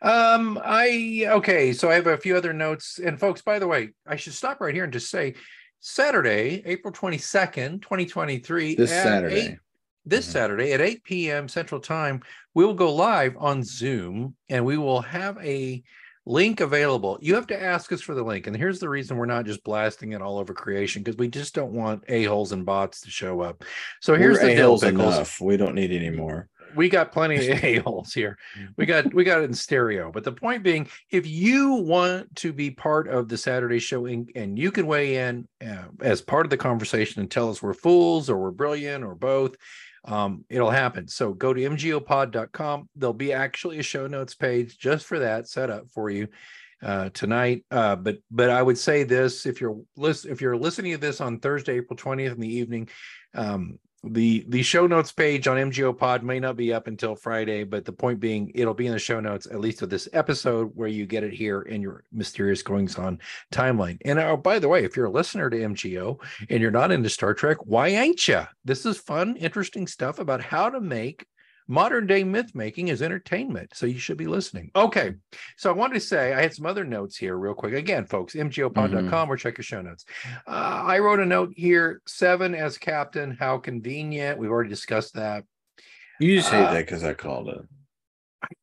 um i okay so i have a few other notes and folks by the way i should stop right here and just say saturday april 22nd 2023 This at Saturday. 8 this Mhm. saturday at 8 p.m central time we will go live on zoom and we will have a link available you have to ask us for the link and here's the reason we're not just blasting it all over creation because we just don't want a-holes and bots to show up so here's We're the A-holes pickles enough. We don't need any more. we got plenty of a-holes here we got we got it in stereo but the point being if you want to be part of the saturday show and, and you can weigh in uh, as part of the conversation and tell us we're fools or we're brilliant or both um, it'll happen. So go to mgopod.com there'll be actually a show notes page just for that set up for you uh, tonight. Uh, but but i would say this if you're listen if you're listening to this on thursday april 20th in the evening um, the the show notes page on MGO Pod may not be up until Friday, but the point being, it'll be in the show notes at least of this episode where you get it here in your mysterious goings on timeline. And oh, by the way, if you're a listener to MGO and you're not into Star Trek, why ain't you? This is fun, interesting stuff about how to make modern day myth making is entertainment. So you should be listening. Okay. So I wanted to say I had some other notes here real quick. Again, folks, mgopod.com or check your show notes. Uh, I wrote a note here seven as captain. How convenient. We've already discussed that. You just hate Uh, that because I called it.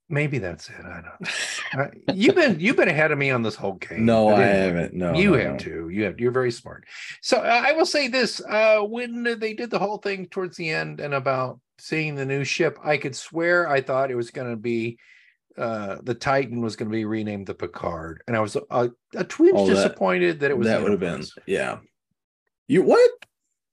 Maybe that's it. I don't. Uh, you've been you've been ahead of me on this whole game. No, I didn't- haven't. No, you no, have no. too. You have. You're very smart. So uh, I will say this: uh, when they did the whole thing towards the end and about seeing the new ship, I could swear I thought it was going to be uh, the Titan was going to be renamed the Picard, and I was a, a twinge Oh, that- disappointed that it was that the would have been yeah. You what?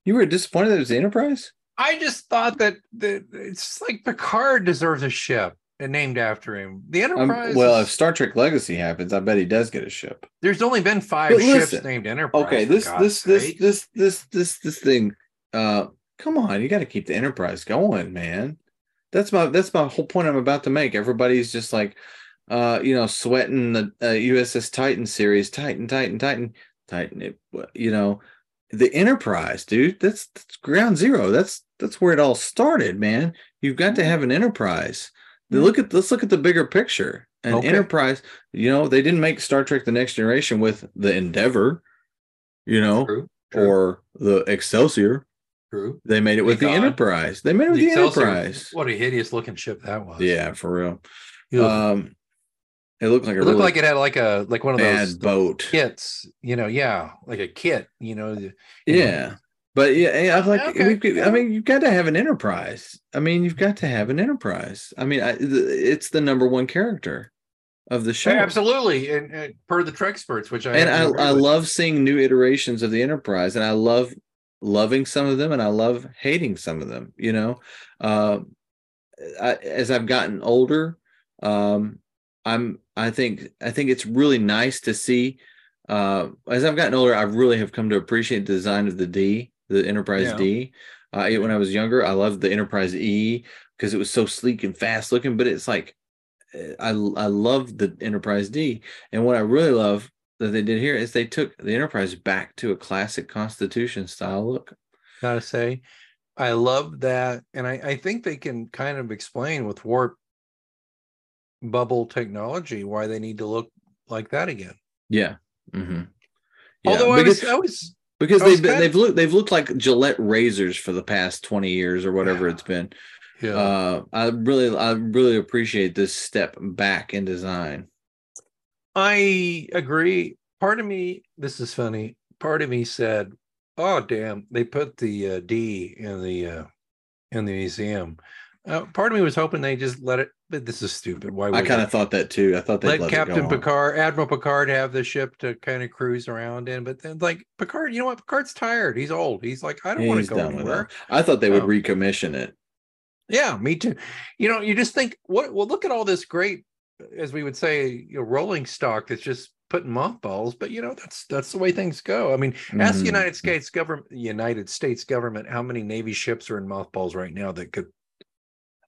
You were disappointed that it was the Enterprise? I just thought that that it's like Picard deserves a ship and named after him. The Um, Enterprise. well, if Star Trek Legacy happens, I bet he does get a ship. there's only been five But ships named Enterprise. Okay, for this this this this this this this thing. Uh, come on, you got to keep the Enterprise going, man. That's my that's my whole point I'm about to make. Everybody's just like, uh, you know, sweating the uh, USS Titan series, Titan, Titan, Titan, Titan. It, you know, the Enterprise, dude. That's, that's ground zero. That's that's where it all started, man. You've got to have an Enterprise. Now, Look at let's look at the bigger picture. An Okay. Enterprise. You know, they didn't make Star Trek: The Next Generation with the Endeavor, you know, True. True. or the Excelsior. True. They made it with Thank the God. Enterprise. They made it with The the, Enterprise. What a hideous looking ship that was. Yeah, for real. Ugh. Um, it looked like a it looked really like it had like a like one of those boat. kits. You know, yeah, like a kit. You know, the- Yeah. But yeah, yeah, I like. Okay, we could- I mean, you've got to have an enterprise. I mean, you've got to have an enterprise. I mean, I, the, it's the number one character of the show. absolutely, and, and per the Trek experts, which I and have to agree I, I love seeing new iterations of the enterprise and i love loving some of them and i love hating some of them you know? Um I, as i've gotten older um i'm i think i think it's really nice to see uh as i've gotten older i really have come to appreciate the design of the d the enterprise Yeah. d. Uh, when i was younger i loved the enterprise e because it was so sleek and fast looking but it's like eh, I I love the Enterprise D, and what I really love that they did here is they took the Enterprise back to a classic Constitution style look. gotta say i love that and I, I think they can kind of explain with warp bubble technology why they need to look like that again Yeah. hmm although I because, was, I was because I was they've been, they've looked they've looked like Gillette razors for the past twenty years or whatever Yeah. it's been. yeah Uh, I really I really appreciate this step back in design. I agree part of me this is funny part of me said oh damn they put the uh, d in the uh in the museum uh, part of me was hoping they just let it but this is stupid why I kind of thought that too. I thought they'd let, let, Captain. Picard, Admiral Picard, have the ship to kind of cruise around in. But then, like Picard, you know what? Picard's tired. He's old. He's like, I don't want to go anywhere. I thought they would Oh. recommission it. Yeah, me too. You know, you just think, what? Well, look at all this great, as we would say, you know, rolling stock that's just putting mothballs. But you know, that's that's the way things go. I mean, ask the Mhm. United States government, United States government, how many Navy ships are in mothballs right now that could.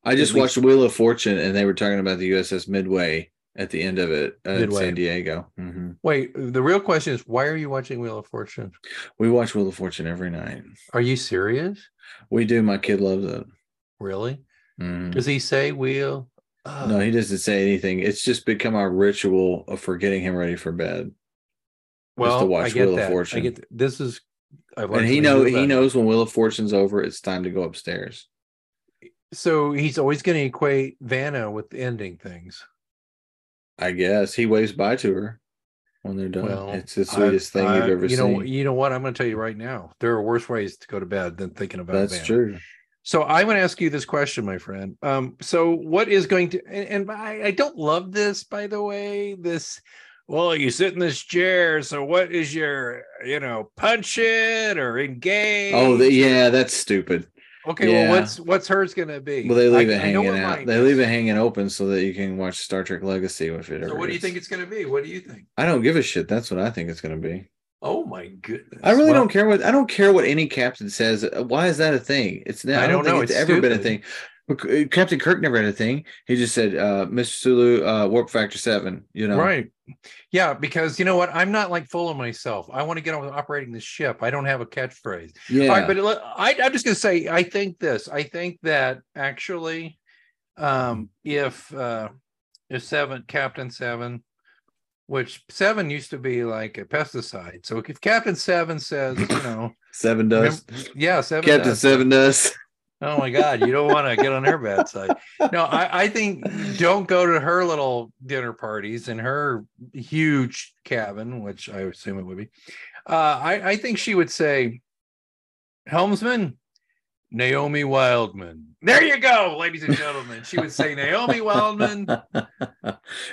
I just At watched Wheel of Fortune, and they were talking about the USS Midway at the end of it uh, in San Diego. hmm Wait, the real question is, why are you watching Wheel of Fortune? We watch Wheel of Fortune every night. Are you serious? We do. My kid loves it. Really? Mhm. Does he say wheel? Oh. No, he doesn't say anything. It's just become our ritual of for getting him ready for bed. well, to watch I get Wheel of that. I Fortune. get th- this is. I've And he know he knows when Wheel of Fortune's over, it's time to go upstairs. So he's always going to equate Vanna with ending things. I guess he waves bye to her when they're done. Well, it's the I- sweetest thing I- you've ever seen. you know, seen. you know what? I'm going to tell you right now. There are worse ways to go to bed than thinking about. That's Vanna. true. So I want to ask you this question, my friend. Um, so what is going to? And, and I, I don't love this, by the way. This. Well, you sit in this chair. So what is your, you know, punch it or engage? Oh, the, yeah, that's stupid. Okay, Yeah. well, what's what's hers gonna be? Well, they leave I- it hanging out. They leave it hanging open so that you can watch Star Trek Legacy if it. So what do you think it's gonna be? What do you think? I don't give a shit. That's what I think it's going to be. Oh my goodness! I really Well, don't care what I don't care what any captain says. Why is that a thing? It's not. I I don't, don't think know, it's, it's ever been a thing. Uh, Captain Kirk never had a thing. He just said, uh, "Mr. Sulu, uh, warp factor seven. You know, Right. Yeah, because you know what? I'm not like full of myself. I want to get on with operating the ship. I don't have a catchphrase. Yeah, right, but it- I, I'm just going to say, I think this. I think that actually, um, if uh, if seven, Captain Seven, which seven used to be like a pesticide. So if Captain Seven says, you know, seven does. yeah, seven, Captain does. Seven does. Oh my God, you don't want to get on her bad side. No, I, I think don't go to her little dinner parties in her huge cabin, which I assume it would be. Uh, I, I think she would say, Helmsman, Naomi Wildman. There you go, ladies and gentlemen. She would say Naomi Wildman.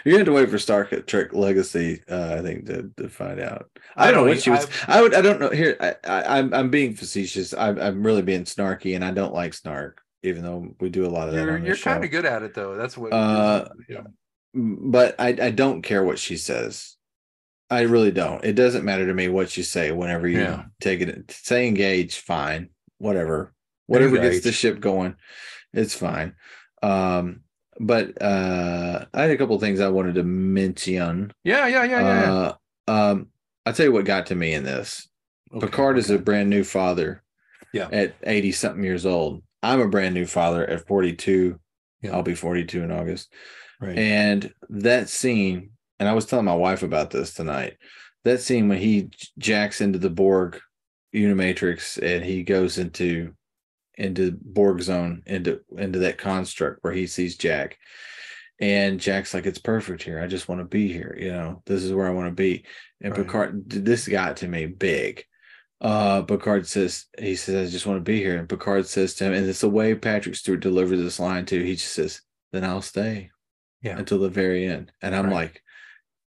you have to wait for Star Trek Legacy. Uh, I think to, to find out. I, I don't know don't what she was. I've- I would. I don't know. Here, I, I, I'm I'm being facetious. I'm I'm really being snarky, and I don't like snark, even though we do a lot of that You're, on this you're kind of good at it, though. That's what. Uh, yeah. but I, I don't care what she says. I really don't. It doesn't matter to me what you say whenever you Yeah. take it. Say engage, fine, whatever, whatever gets the ship going, it's fine. Um, but uh, I had a couple of things I wanted to mention. Yeah, yeah, yeah, yeah. Uh, um, I'll tell you what got to me in this. Okay, Picard is a brand new father. Yeah. At 80 something years old. I'm a brand new father at 42. Yeah. I'll be 42 in August. right. And that scene, and I was telling my wife about this tonight. That scene when he jacks into the Borg Unimatrix and he goes into into Borg zone into into that construct where he sees Jack. And Jack's like, it's perfect here. I just want to be here. You know, this is where I want to be. And Right. Picard, this got to me big. Uh, Picard says, he says, I just want to be here. And Picard says to him, and it's the way Patrick Stewart delivers this line too. He just says, then I'll stay Yeah. until the very end. And I'm Right. like,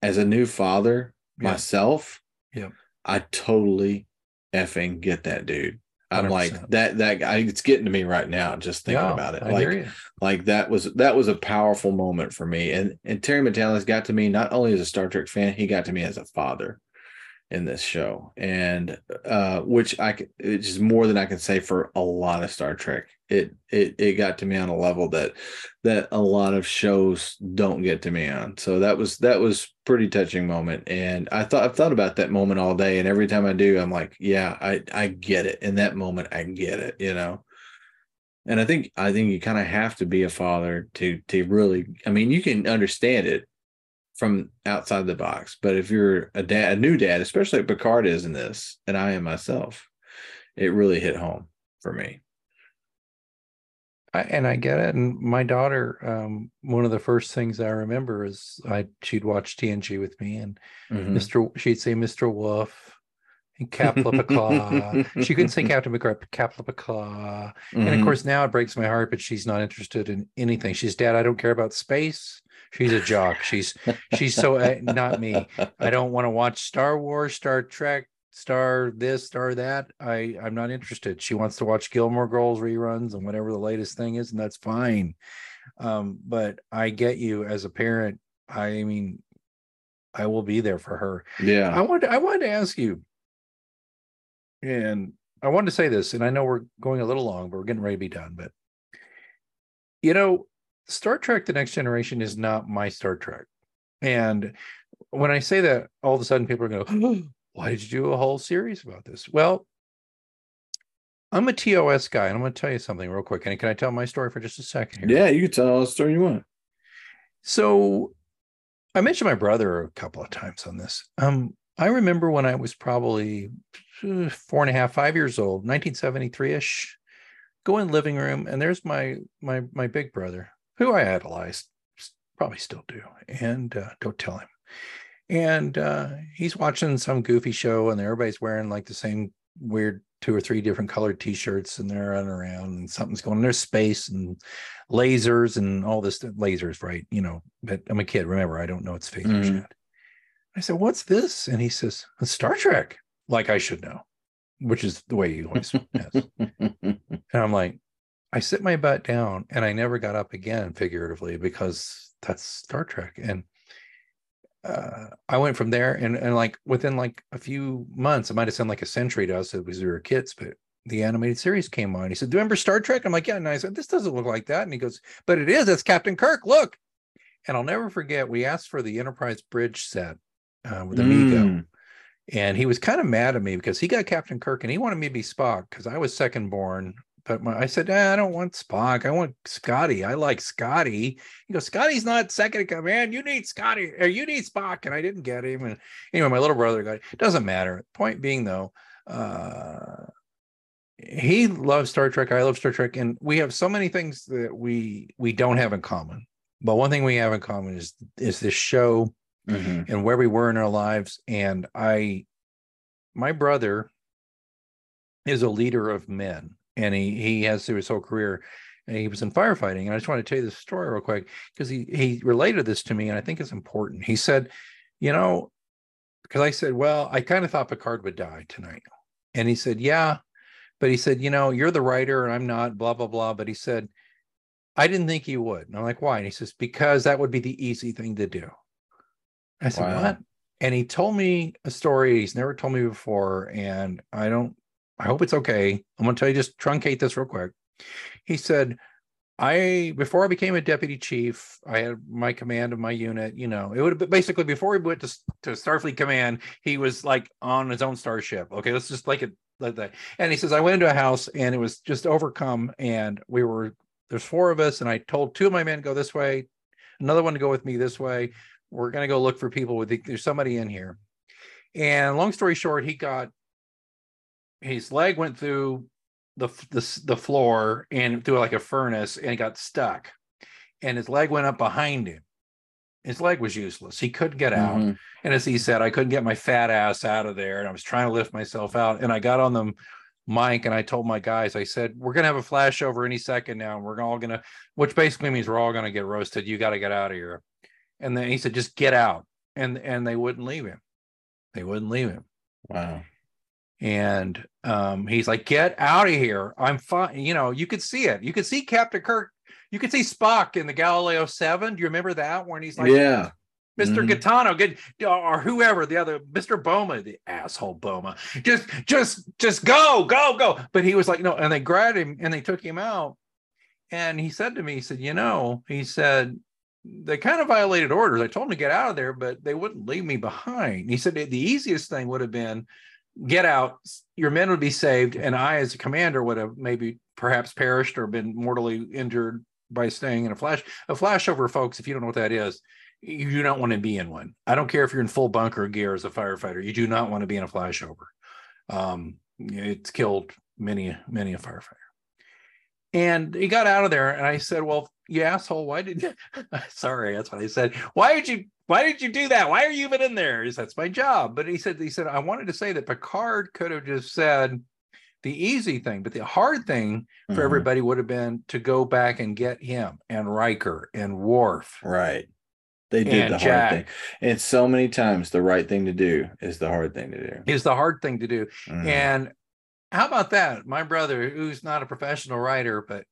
as a new father Yeah. myself, Yeah. I totally effing get that dude. I'm like 100%. that that guy it's getting to me right now just thinking Yeah, about it. I like like that was that was a powerful moment for me. And and Terry Matalas got to me not only as a Star Trek fan, he got to me as a father in this show. And uh which I it's just more than I can say for a lot of Star Trek. It it it got to me on a level that that a lot of shows don't get to me on. So that was that was pretty touching moment. And I thought I've thought about that moment all day. And every time I do, I'm like, yeah, I I get it. In that moment, I get it, you know and i think i think you kind of have to be a father to to really i mean you can understand it from outside the box but if you're a dad a new dad especially like picard is in this and i am myself it really hit home for me I, and I get it. And my daughter, um, one of the first things I remember is I she'd watch TNG with me, and Mhm. Mister she'd say Mister Wolf and Caplipaclaw. she couldn't say Captain Picard, but Caplipaclaw. And of Mhm. course, now it breaks my heart, but she's not interested in anything. She's dad. I don't care about space. She's a jock. She's she's so uh, not me. I don't want to watch Star Wars, Star Trek, Star this, Star that. I I'm not interested. She wants to watch Gilmore Girls reruns and whatever the latest thing is, and that's fine. Um, but I get you as a parent. I mean, I will be there for her. Yeah. I wanted I wanted to ask you, and I wanted to say this, and I know we're going a little long, but we're getting ready to be done. But you know, Star Trek: The Next Generation is not my Star Trek, and when I say that, all of a sudden people are going, "Why did you do a whole series about this?" Well. I'm a TOS guy, and I'm going to tell you something real quick. And can I tell my story for just a second here? yeah you can tell all the story you want So I mentioned my brother a couple of times on this. Um, I remember when I was probably uh, four and a half, five years old, 1973-ish, go in the living room, and there's my my my big brother, who I idolized, probably still do, and uh, don't tell him. And uh, he's watching some goofy show, and everybody's wearing like the same weird two or three different colored t-shirts, and they're running around, and something's going. There's space and lasers and all this lasers, right? You know, but I'm a kid. Remember, I don't know it's phasers Mhm. yet. I said, "What's this?" And he says, "It's Star Trek." Like I should know, which is the way he always has. And I'm like, I sit my butt down, and I never got up again, figuratively, because that's Star Trek. And uh, I went from there, and and like within like a few months, it might have sounded like a century to us because we were kids, but the animated series came on. He said, "Do you remember Star Trek?" I'm like, "Yeah." And I said, "This doesn't look like that." And he goes, "But it is. It's Captain Kirk. Look." And I'll never forget. We asked for the Enterprise bridge set uh, with a Mego, Mm. and he was kind of mad at me because he got Captain Kirk and he wanted me to be Spock because I was second born. But my, I said, "Ah, I don't want Spock. I want Scotty. I like Scotty. He goes, Scotty's not second in command. You need Scotty or you need Spock. And I didn't get him. And anyway, my little brother got it. Doesn't matter. Point being though, uh he loves Star Trek. I love Star Trek. And we have so many things that we we don't have in common. But one thing we have in common is is this show Mhm. and where we were in our lives. And I, my brother is a leader of men and he, he has through his whole career and he was in firefighting. And I just want to tell you this story real quick because he, he related this to me and I think it's important. He said, you know, because I said, well, I kind of thought Picard would die tonight. And he said, yeah. But he said, you know, you're the writer and I'm not, blah, blah, blah. But he said, I didn't think you would. And I'm like, why? And he says, because that would be the easy thing to do. I said, Wow. what? And he told me a story he's never told me before. And I don't, I hope it's okay. I'm going to tell you, just truncate this real quick. He said, I before I became a deputy chief, I had my command of my unit. You know, it would have been basically before he went to to Starfleet Command, he was like on his own starship. Okay, let's just like it like that. And he says, I went into a house and it was just overcome, and we were there's four of us, and I told two of my men to go this way, another one to go with me this way. We're gonna go look for people with the, there's somebody in here. And long story short, he got his leg went through the the, the floor and through like a furnace and got stuck. And his leg went up behind him. His leg was useless. He couldn't get out. Mm-hmm. and as he said i couldn't get my fat ass out of there and i was trying to lift myself out. And i got on the mic and i told my guys i said we're going to have a flashover any second now and we're all going to which basically means we're all going to get roasted. You got to get out of here. And then he said just get out. And and they wouldn't leave him. They wouldn't leave him. Wow and um, he's like, "Get out of here! I'm fine." You know, you could see it. You could see Captain Kirk. You could see Spock in the Galileo Seven. Do you remember that when he's like, "Yeah, Mr. Mm-hmm. Gaetano, get or whoever the other Mr. Boma, the asshole Boma, just just just go, go, go." But he was like, "No," and they grabbed him and they took him out. And he said to me, he said, "You know," he said, they kind of violated orders. I told them to get out of there, but they wouldn't leave me behind. He said the easiest thing would have been get out, your men would be saved, and I, as a commander, would have maybe perhaps perished or been mortally injured by staying in a flash. A flashover, folks, if you don't know what that is, you do not want to be in one. I don't care if you're in full bunker gear as a firefighter. You do not want to be in a flashover. Um, it's killed many, many a firefighter. And he got out of there, and I said, "Well, you asshole, why did you?" Sorry, that's what I said. Why did you why did you do that? Why are you even in there? He That's my job. But he said, he said, I wanted to say that Picard could have just said the easy thing, but the hard thing for mm-hmm. everybody would have been to go back and get him and Riker and Worf. Right. They did the Jack. hard thing. And so many times the right thing to do is the hard thing to do. Is the hard thing to do. Mm-hmm. And how about that? My brother, who's not a professional writer, but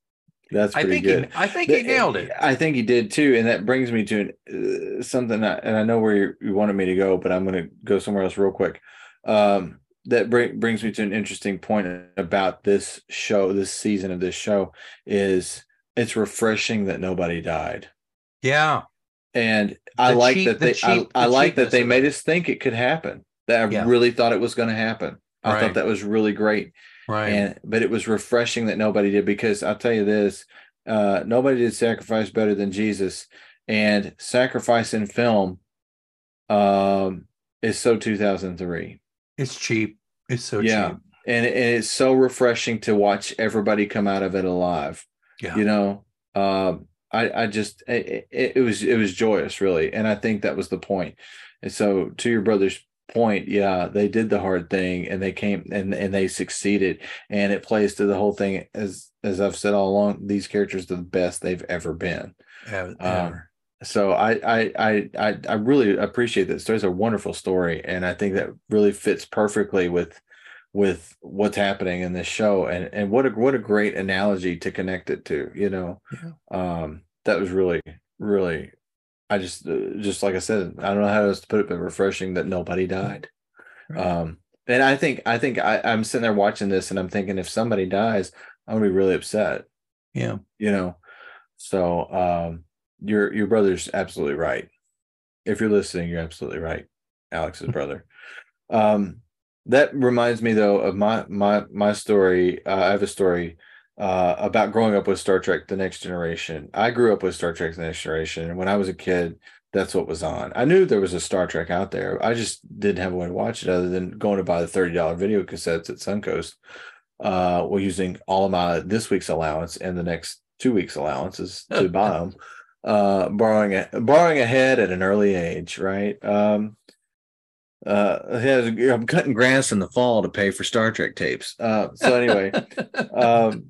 that's pretty I think good. He, I think he nailed it. I think he did too, and that brings me to uh, something. And I know where you, wanted me to go, but I'm going to go somewhere else real quick. Um, that bring, brings me to an interesting point about this show, this season of this show is it's refreshing that nobody died. Yeah, and I the like cheap, that they. Cheap, I, I the like that they made us think it could happen. That I yeah. really thought it was going to happen. I right. thought that was really great. Right. And but it was refreshing that nobody did because I'll tell you this, uh, nobody did sacrifice better than Jesus. And sacrifice in film um is so 2003. It's cheap. It's so yeah. cheap. And, and it's so refreshing to watch everybody come out of it alive. Yeah. You know, um, I, I just it, it, was it was joyous really, and I think that was the point. And so, to your brother's point, yeah, they did the hard thing and they came and and they succeeded. And it plays to the whole thing as as I've said all along, these characters are the best they've ever been. Ever. Um, so I, I I I really appreciate this. There's a wonderful story, and I think that really fits perfectly with with what's happening in this show. And and what a what a great analogy to connect it to. You know, yeah. um, that was really really I just, uh, just like I said, I don't know how else to put it, but refreshing that nobody died. Right. Um, and I think, I think I, I'm sitting there watching this, and I'm thinking, if somebody dies, I'm gonna be really upset. Yeah, you know. So, um, your your brother's absolutely right. If you're listening, you're absolutely right, Alex's brother. Um, that reminds me though of my my my story. Uh, I have a story uh, about growing up with Star Trek: The Next Generation. I grew up with Star Trek: The Next Generation, and when I was a kid, that's what was on. I knew there was a Star Trek out there. I just didn't have a way to watch it other than going to buy the thirty dollar video cassettes at Suncoast. Uh, while using all of my this week's allowance and the next two weeks' allowances to buy them. Uh, borrowing a, borrowing ahead at an early age, right? Um, uh, I'm cutting grass in the fall to pay for Star Trek tapes. Uh, so anyway, um,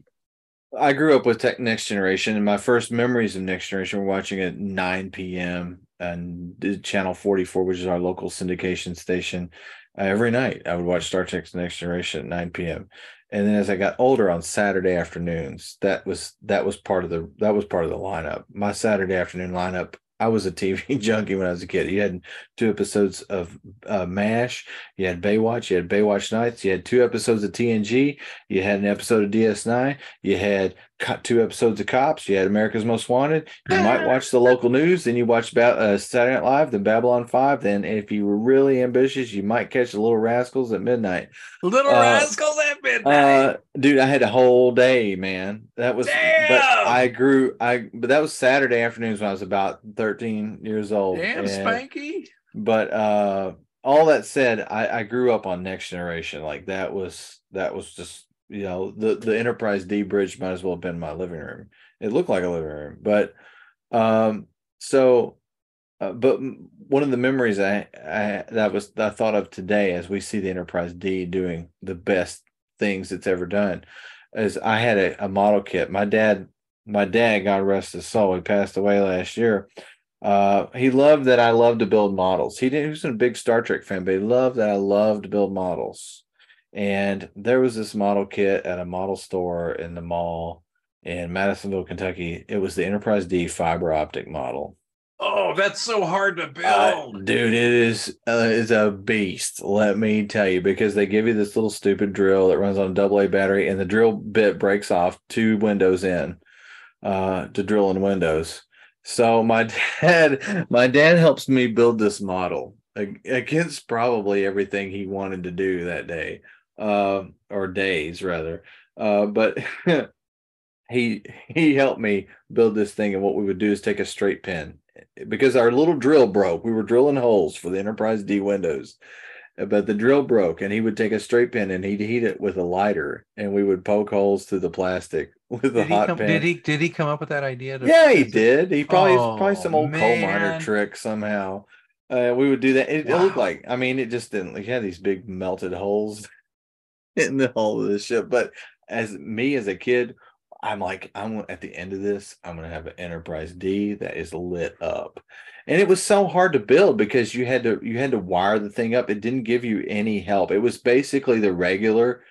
I grew up with tech Next Generation, and my first memories of Next Generation were watching at 9 p.m. and Channel 44, which is our local syndication station. Uh, every night, I would watch Star Trek Next Generation at 9 p.m. And then as I got older on Saturday afternoons, that was that was part of the that was part of the lineup. My Saturday afternoon lineup, I was a TV junkie when I was a kid. You had two episodes of uh, MASH, you had Baywatch, you had Baywatch Nights, you had two episodes of TNG, you had an episode of DS9, you had two episodes of Cops, you had America's Most Wanted. You might watch the local news, then you watch ba- uh, Saturday Night Live, then Babylon 5. Then, if you were really ambitious, you might catch the Little Rascals at midnight. Little uh, Rascals at midnight. Uh, dude, I had a whole day, man. That was, Damn! but I grew, I, but that was Saturday afternoons when I was about 13 years old. Damn, and, Spanky. But uh, all that said, I, I grew up on Next Generation. Like that was that was just you know the the Enterprise D bridge might as well have been my living room. It looked like a living room, but um, so. Uh, but one of the memories I, I that was I thought of today as we see the Enterprise D doing the best things it's ever done is I had a, a model kit. My dad, my dad, God rest his soul, he passed away last year. Uh, he loved that I loved to build models. He didn't. He was a big Star Trek fan, but he loved that I loved to build models. And there was this model kit at a model store in the mall in Madisonville, Kentucky. It was the Enterprise D fiber optic model. Oh, that's so hard to build, uh, dude! It is uh, is a beast. Let me tell you, because they give you this little stupid drill that runs on a double A battery, and the drill bit breaks off two windows in uh, to drill in windows so my dad, my dad helps me build this model against probably everything he wanted to do that day, uh, or days rather. Uh, but he he helped me build this thing, and what we would do is take a straight pin because our little drill broke. We were drilling holes for the Enterprise D windows, but the drill broke and he would take a straight pin and he'd heat it with a lighter and we would poke holes through the plastic with a hot come, pan. Did he did he come up with that idea? To, yeah, he did. He probably oh, probably some old man. coal miner trick somehow. Uh, we would do that. It, wow. it, looked like I mean, it just didn't. He had these big melted holes in the hull of the ship. But as me as a kid, I'm like, I'm at the end of this, I'm gonna have an Enterprise D that is lit up. And it was so hard to build because you had to you had to wire the thing up. It didn't give you any help. It was basically the regular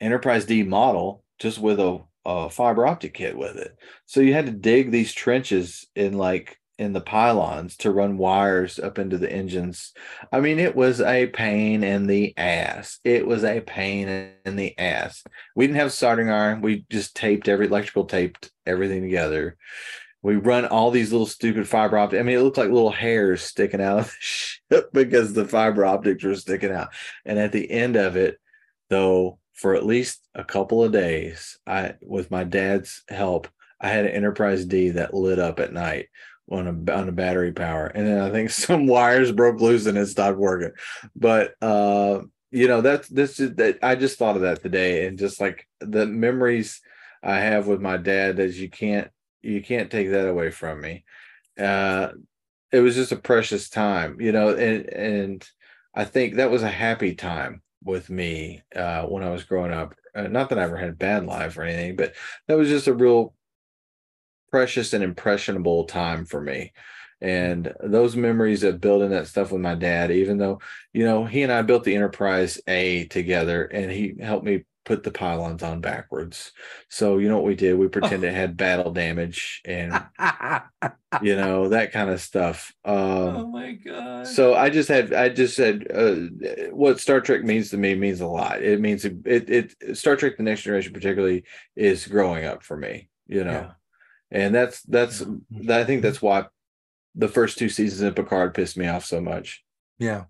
enterprise d model just with a, a fiber optic kit with it. So you had to dig these trenches in like in the pylons to run wires up into the engines. I mean it was a pain in the ass. It was a pain in the ass. We didn't have soldering iron. We just taped every electrical taped everything together. We run all these little stupid fiber optic. I mean, it looked like little hairs sticking out of the ship because the fiber optics were sticking out. And at the end of it, though, for at least a couple of days, I with my dad's help, I had an Enterprise D that lit up at night on a on a battery power. And then I think some wires broke loose and it stopped working. But uh, you know, that's this is that I just thought of that today and just like the memories I have with my dad as you can't you can't take that away from me. Uh, it was just a precious time, you know, and and I think that was a happy time with me uh, when I was growing up. Uh, not that I ever had a bad life or anything, but that was just a real precious and impressionable time for me. And those memories of building that stuff with my dad, even though, you know, he and I built the Enterprise A together and he helped me put the pylons on backwards. So you know what we did? We pretended oh. it had battle damage and you know that kind of stuff. Um, oh my god! So I just had I just said uh, what Star Trek means to me means a lot. It means it, it, Star Trek: The Next Generation particularly is growing up for me. You know, yeah. And that's that's yeah. I think that's why the first two seasons of Picard pissed me off so much. Yeah.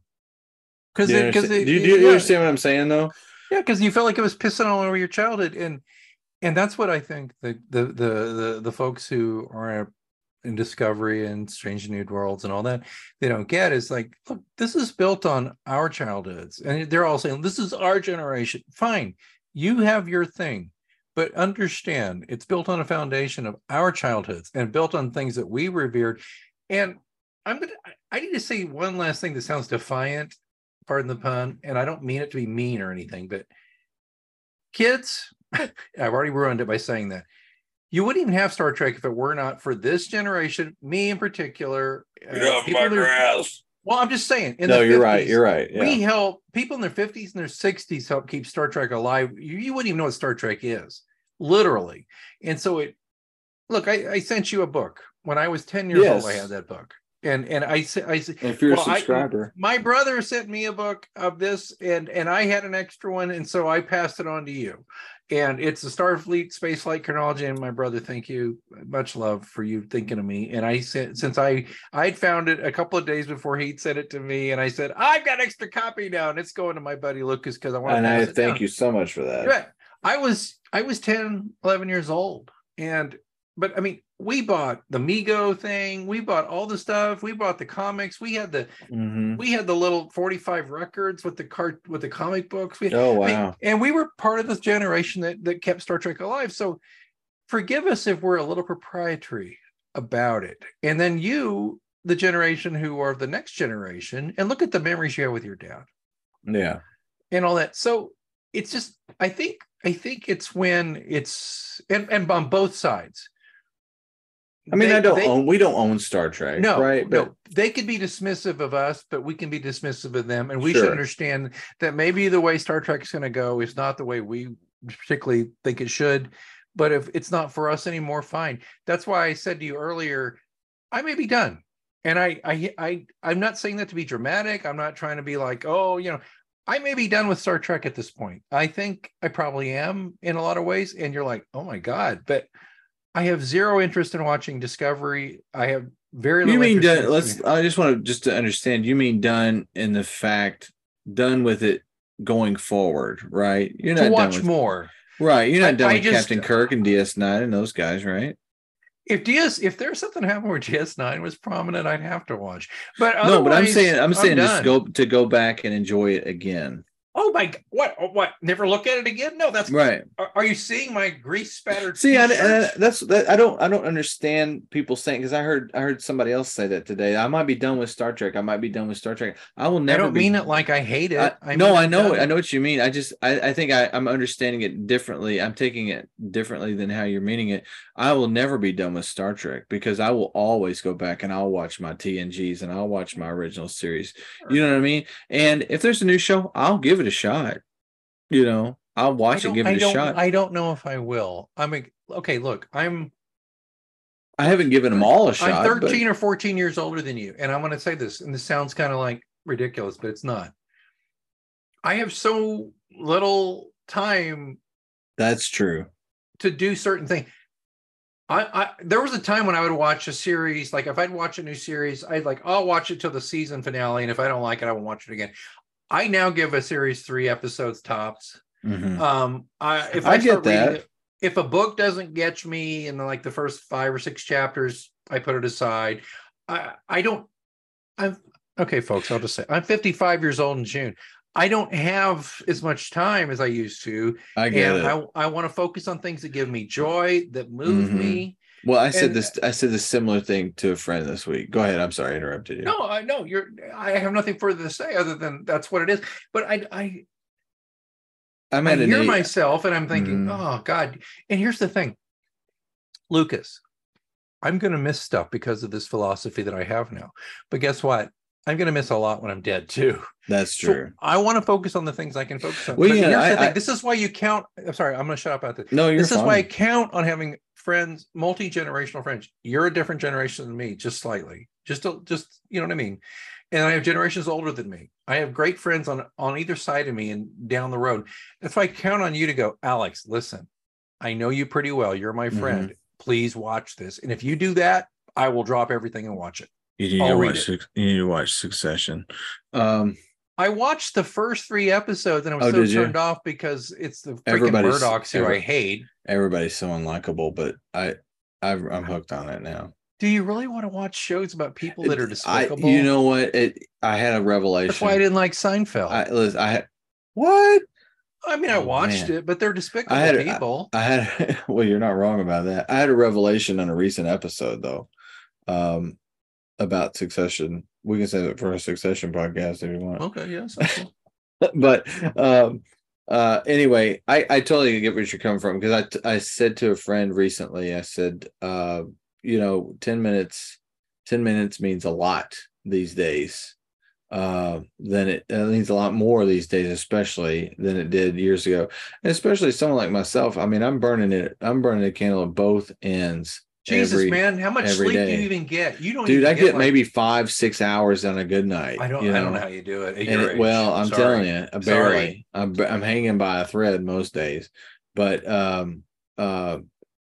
Because do, do, do, you understand what I'm saying though? Yeah, because you felt like it was pissing all over your childhood, and and that's what I think the the the the, the folks who are in Discovery and Strange New Worlds and all that they don't get is like, look, this is built on our childhoods, and they're all saying this is our generation. Fine, you have your thing, but understand it's built on a foundation of our childhoods and built on things that we revered. And I'm gonna I need to say one last thing that sounds defiant pardon the pun, and I don't mean it to be mean or anything, but kids, I've already ruined it by saying that. You wouldn't even have Star Trek if it were not for this generation, me in particular. Get uh, off my grass. Well, I'm just saying. no, you're 50s, right. You're right. Yeah. We help people in their 50s and their 60s help keep Star Trek alive. You, you, wouldn't even know what Star Trek is, literally. And so it. Look, I, I sent you a book when I was 10 years Yes. old, I had that book. And and I said I said If you're Well, I- a subscriber, my brother sent me a book of this and and I had an extra one and so I passed it on to you. And it's the Starfleet Space Flight Chronology and my brother thank you much love for you thinking of me and I said since I I'd found it a couple of days before he'd sent it to me and I said I've got extra copy now and it's going to my buddy Lucas cuz I want to and I thank down. you so much for that. Right. I was I was 10, 11 years old. And but I mean, we bought the Mego thing, we bought all the stuff, we bought the comics, we had the Mhm. we had the little 45 records with the cart with the comic books. We, Oh I mean, wow. and we were part of this generation that that kept Star Trek alive. So forgive us if we're a little proprietary about it. And then you, the generation who are the next generation, and look at the memories you have with your dad Yeah. and all that. So it's just I think I think it's when it's and, and on both sides. I mean, They- I don't they- own. We don't own Star Trek. no, right? But no, they could be dismissive of us, but we can be dismissive of them, and we should understand that maybe the way Star Trek is going to go is not the way we particularly think it should. But if it's not for us anymore, fine. That's why I said to you earlier, I may be done, and I, I, I, I'm not saying that to be dramatic. I'm not trying to be like, oh, you know, I may be done with Star Trek at this point. I think I probably am in a lot of ways, and you're like, oh my god, but. I have zero interest in watching Discovery. I have very you mean done? Let's. I just want to just to understand. You mean done in the fact done with it going forward, right? You're to not done watch with more. right. You're not I- done I with just- Captain Kirk and DS9 and those guys, right? If DS, if there's something happened where DS9 was prominent, I'd have to watch. But No, but I'm saying I'm saying just go to go back and enjoy it again. Oh my! g- What? oh, What? Never look at it again? No, that's Right. Are, are you seeing my grease spattered? See, I? I, that's that. I don't. I don't understand people saying because I heard. I heard somebody else say that today. I might be done with Star Trek. I might be done with Star Trek. I will never I don't be, mean it like I hate it. I, I no, I know. done. I know what you mean. I just. I, I think I, I'm understanding it differently. I'm taking it differently than how you're meaning it. I will never be done with Star Trek because I will always go back and I'll watch my TNGs and I'll watch my original series. You know what I mean? And if there's a new show, I'll give it a shot. You know, I'll watch it, give it a shot. I don't know if I will. I'm a, okay. Look, I'm I haven't given them all a shot. I'm but- 13 or 14 years older than you. And I want to say this, and this sounds kind of like ridiculous, but it's not. I have so little time That's true. to do certain things. I, I there was a time when I would watch a series, like if I'd watch a new series, I'd like, I'll watch it till the season finale. And if I don't like it, I won't watch it again. I now give a series three episodes tops. Mhm. Um, I if I I, get that. it, if a book doesn't get me in the, like the first five or six chapters, I put it aside. I I don't. I'm okay, folks. I'll just say I'm 55 years old in June. I don't have as much time as I used to, I get and it. I I want to focus on things that give me joy, that move Mhm. me. Well, I said and- this. I said this similar thing to a friend this week. Go ahead. I'm sorry, I interrupted you. No, I know you're. I have nothing further to say other than that's what it is. But I I I'm I at an hear age- myself and I'm thinking, Mm. oh God. And here's the thing, Lucas, I'm going to miss stuff because of this philosophy that I have now. But guess what? I'm going to miss a lot when I'm dead too. That's So true. I want to focus on the things I can focus on. Well, But yeah, I- I- this is why you count. I'm sorry. I'm going to shut up after this. no, you're This is why I count on having friends, multi generational friends. You're a different generation than me, just slightly. Just, to, just you know what I mean. And I have generations older than me. I have great friends on on either side of me and down the road. That's why I count on you to go, Alex. Listen, I know you pretty well. You're my Mhm. friend. Please watch this. And if you do that, I will drop everything and watch it. You need, to watch, it. You need to watch Succession. Um, I watched the first three episodes and I was Oh, so did you? turned off because it's the freaking Everybody's- Murdochs who every- I hate. everybody's so unlikable, but I, I've, I'm hooked on it now. Do you really want to watch shows about people that are It- I, despicable? you know what? It. I had a revelation. That's why I didn't like Seinfeld. I, listen, I what? I mean, I Oh, watched man. it, but they're despicable had a- people. I had well, you're not wrong about that. I had a revelation on a recent episode though, um, about succession. We can say that for a succession podcast if you want. okay, yes. but um uh anyway i i totally get where you're coming from because i i said to a friend recently i said uh you know 10 minutes 10 minutes means a lot these days uh than it, it means a lot more these days especially than it did years ago and especially someone like myself i mean i'm burning it i'm burning the candle at both ends Jesus, every- man, how much sleep do you even get? You don't. dude i get like- maybe five six hours on a good night I don't. you I don't know how you do it. at and your it- well i'm telling you Sorry. barely I'm, I'm hanging by a thread most days but um uh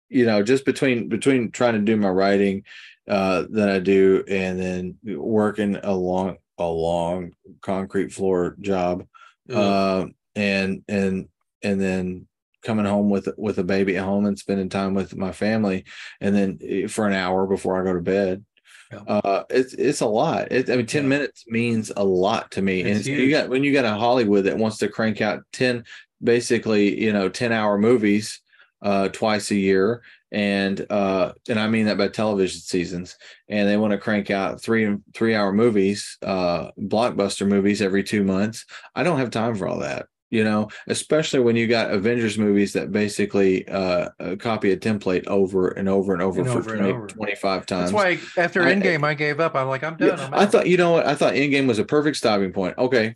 you know just between between trying to do my writing uh that i do and then working a long a long concrete floor job Ugh. uh, and and and then coming home with with a baby at home and spending time with my family and then eh, for an hour before i go to bed. Yeah. uh it's it's a lot. It, i mean 10 Yeah. minutes means a lot to me and It's it's- you got when you got a hollywood that wants to crank out 10 basically you know 10 hour movies uh twice a year and uh and i mean that by television seasons and they want to crank out three three hour movies uh blockbuster movies every two months. I don't have time for all that you know especially when you got avengers movies that basically uh uh, copy a template over and over and over And for over and 20 over. 25 times That's why after I- Endgame, I gave up. I'm like, I'm done. yeah, I'm I thought, you know what? I thought Endgame was a perfect stopping point. Okay.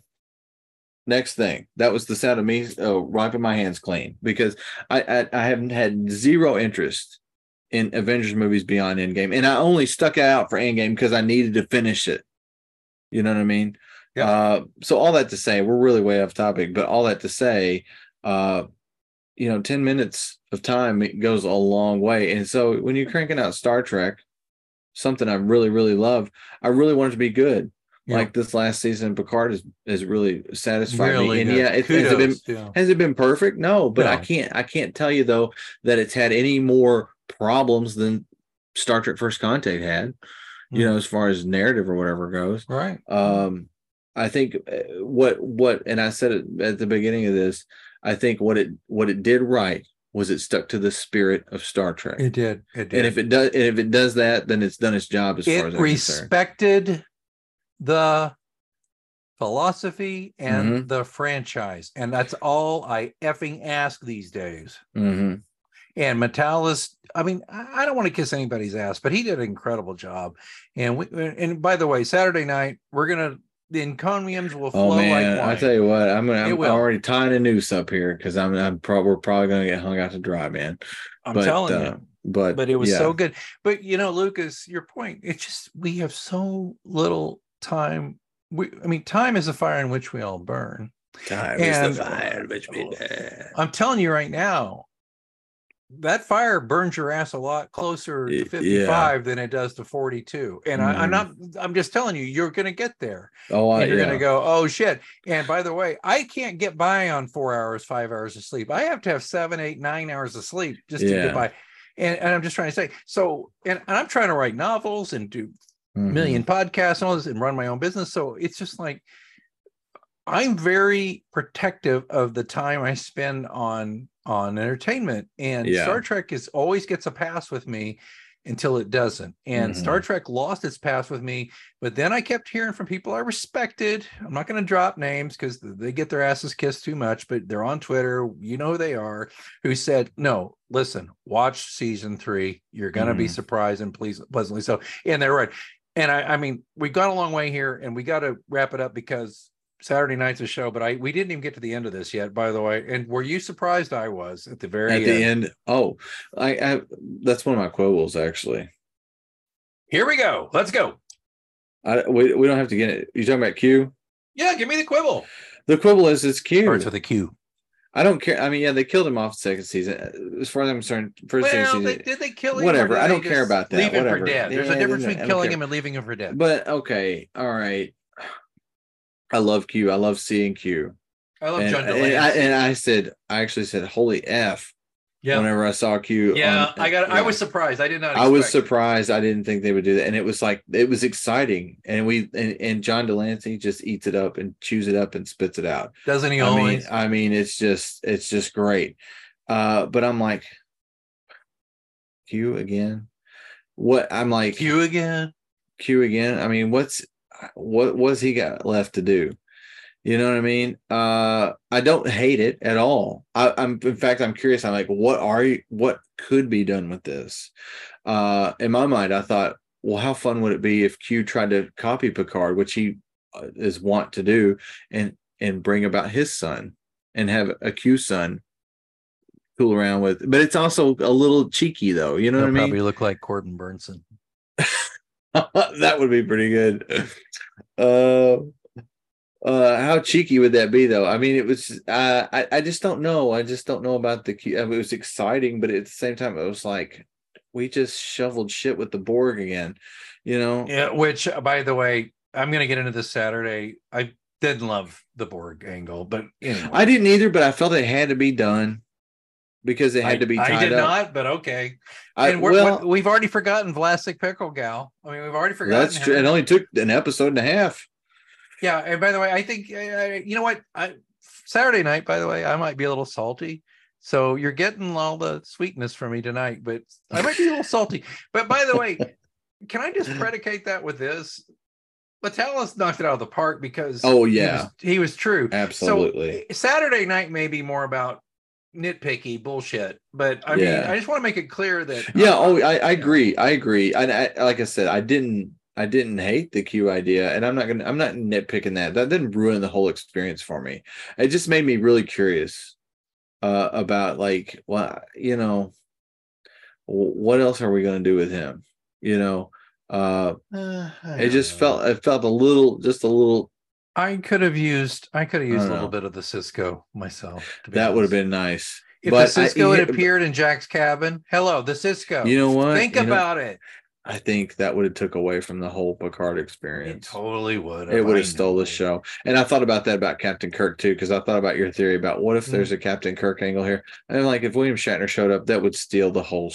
Next thing. That was the sound of me uh, wiping my hands clean because I, I I haven't had zero interest in Avengers movies beyond Endgame, and I only stuck it out for Endgame because I needed to finish it. You know what I mean? Yeah. Uh, so all that to say, we're really way off topic, but all that to say, uh, you know, ten minutes of time it goes a long way, and so when you're cranking out Star Trek, something I really really love, I really want it to be good. Yeah. Like this last season, Picard has has really satisfied Really me, and good. yeah, it, has it been yeah. has it been perfect? No, but I can't I can't tell you though that it's had any more problems than Star Trek First Contact had. You Hmm. know, as far as narrative or whatever goes. right. Um, I think uh, what what and I said it at the beginning of this. I think what it what it did right was it stuck to the spirit of Star Trek. It did. It did. and if it does, and if it does that, then it's done its job as far as I'm concerned. respected the philosophy and Mm-hmm. the franchise, and that's all I effing ask these days. Mhm. And Matalas, I mean, I I don't want to kiss anybody's ass, but he did an incredible job. And we, and by the way, Saturday night we're gonna the encomiums will flow Oh man, like wine. I tell you what, I'm gonna, I'm already tying a noose up here because I'm I'm pro- we're probably gonna get hung out to dry, man. I'm but, telling uh, you. But But it was yeah. so good. But you know, Lucas, your point, it's just we have so little time. We I mean, time is a fire in which we all burn. Time and- is the fire which we burn. I'm telling you right now, that fire burns your ass a lot closer to yeah. 55 than it does to 42. And I, I'm Mhm. not, I'm just telling you, you're going to get there. Oh, I, you're yeah. going to go, oh shit. And by the way, I can't get by on four hours, five hours of sleep. I have to have seven, eight, nine hours of sleep just to Yeah. get by. And, and I'm just trying to say, so, and, and I'm trying to write novels and do Mhm. million podcasts and all this and run my own business. So it's just like I'm very protective of the time I spend on on entertainment. And Yeah. Star Trek is always gets a pass with me until it doesn't. And Mm-hmm. Star Trek lost its pass with me, but then I kept hearing from people I respected. I'm not going to drop names because they get their asses kissed too much, but they're on Twitter. You know who they are, who said, No, listen, watch season three. You're going to be Mhm. surprised and pleased, pleasantly so. And they're right. And I, I mean, we got a long way here and we got to wrap it up because Saturday night's a show, but I we didn't even get to the end of this yet, by the way. And were you surprised I was at the very At end? the end, oh, I, I that's one of my quibbles actually. Here we go. Let's go. I we, we don't have to get it. You talking about Q? Yeah, give me the quibble. The quibble is it's Q. Starts with a Q. I don't care. I mean, yeah, they killed him off second season. As far as I'm concerned, first Well, season. they, did they kill him? or Whatever. did I don't care about that. Leave him Whatever. for dead. There's a difference between killing care. him and leaving him for dead. But okay, all right. I love Q. I love seeing Q. I love and, John and de Lancie. I, and I said, I actually said, "Holy f!" yeah, Whenever I saw Q, yeah. on- I got. I was surprised. I did not. I was surprised. I didn't think they would do that, and it was like it was exciting. And we and, and John de Lancie just eats it up and chews it up and spits it out. Doesn't he I mean. I mean, it's just it's just great. Uh, but I'm like, Q again. What I'm like, Q again. Q again. I mean, what's what what's he got left to do? You know what I mean? Uh I don't hate it at all. I, I'm in fact I'm curious. I'm like, what are you what could be done with this? Uh in my mind, I thought, well, how fun would it be if Q tried to copy Picard, which he uh, is wont to do, and and bring about his son and have a Q son fool around with. But it's also a little cheeky though. You know He'll what I mean? probably look like Corbin Bernsen. that would be pretty good. Uh, uh, how cheeky would that be, though? I mean, it was. Uh, I I just don't know. I just don't know about the. I mean, it was exciting, but at the same time, it was like we just shoveled shit with the Borg again. You know? Yeah. Which, by the way, I'm going to get into this Saturday. I didn't love the Borg angle, but anyway. I didn't either, but I felt it had to be done because it had I- to be tied I did up. not, but okay. I, and we're, well, we've already forgotten Vlasic Pickle Gal. I mean, we've already forgotten. that's true. him. It only took an episode and a half. Yeah, and by the way, I think uh, you know what? I Saturday night, by the way, I might be a little salty. So you're getting all the sweetness from me tonight, but I might be a little salty. But by the way, can I just predicate that with this? Matalas knocked it out of the park because Oh, he yeah. was, he was true. Absolutely. So Saturday night may be more about nitpicky bullshit, but I mean, I just want to make it clear that yeah oh I, I agree i agree and I, like i said i didn't i didn't hate the q idea and i'm not gonna i'm not nitpicking that that didn't ruin the whole experience for me. It just made me really curious uh about like what you know what else are we gonna do with him you know? Uh Uh, it just know. felt it felt a little just a little I could have used I could have used a little know. bit of the Sisko myself. that would have been nice if but the I- Sisko had appeared in Jack's cabin. Hello, the Sisko. you know what Think You know, about it. i think that would have took away from the whole picard It experience totally would. it would I have stole know. the show. And I thought about that about Captain Kirk too, because I thought about your theory about what if Mm. there's a Captain Kirk angle here, and like if William Shatner showed up, that would steal the whole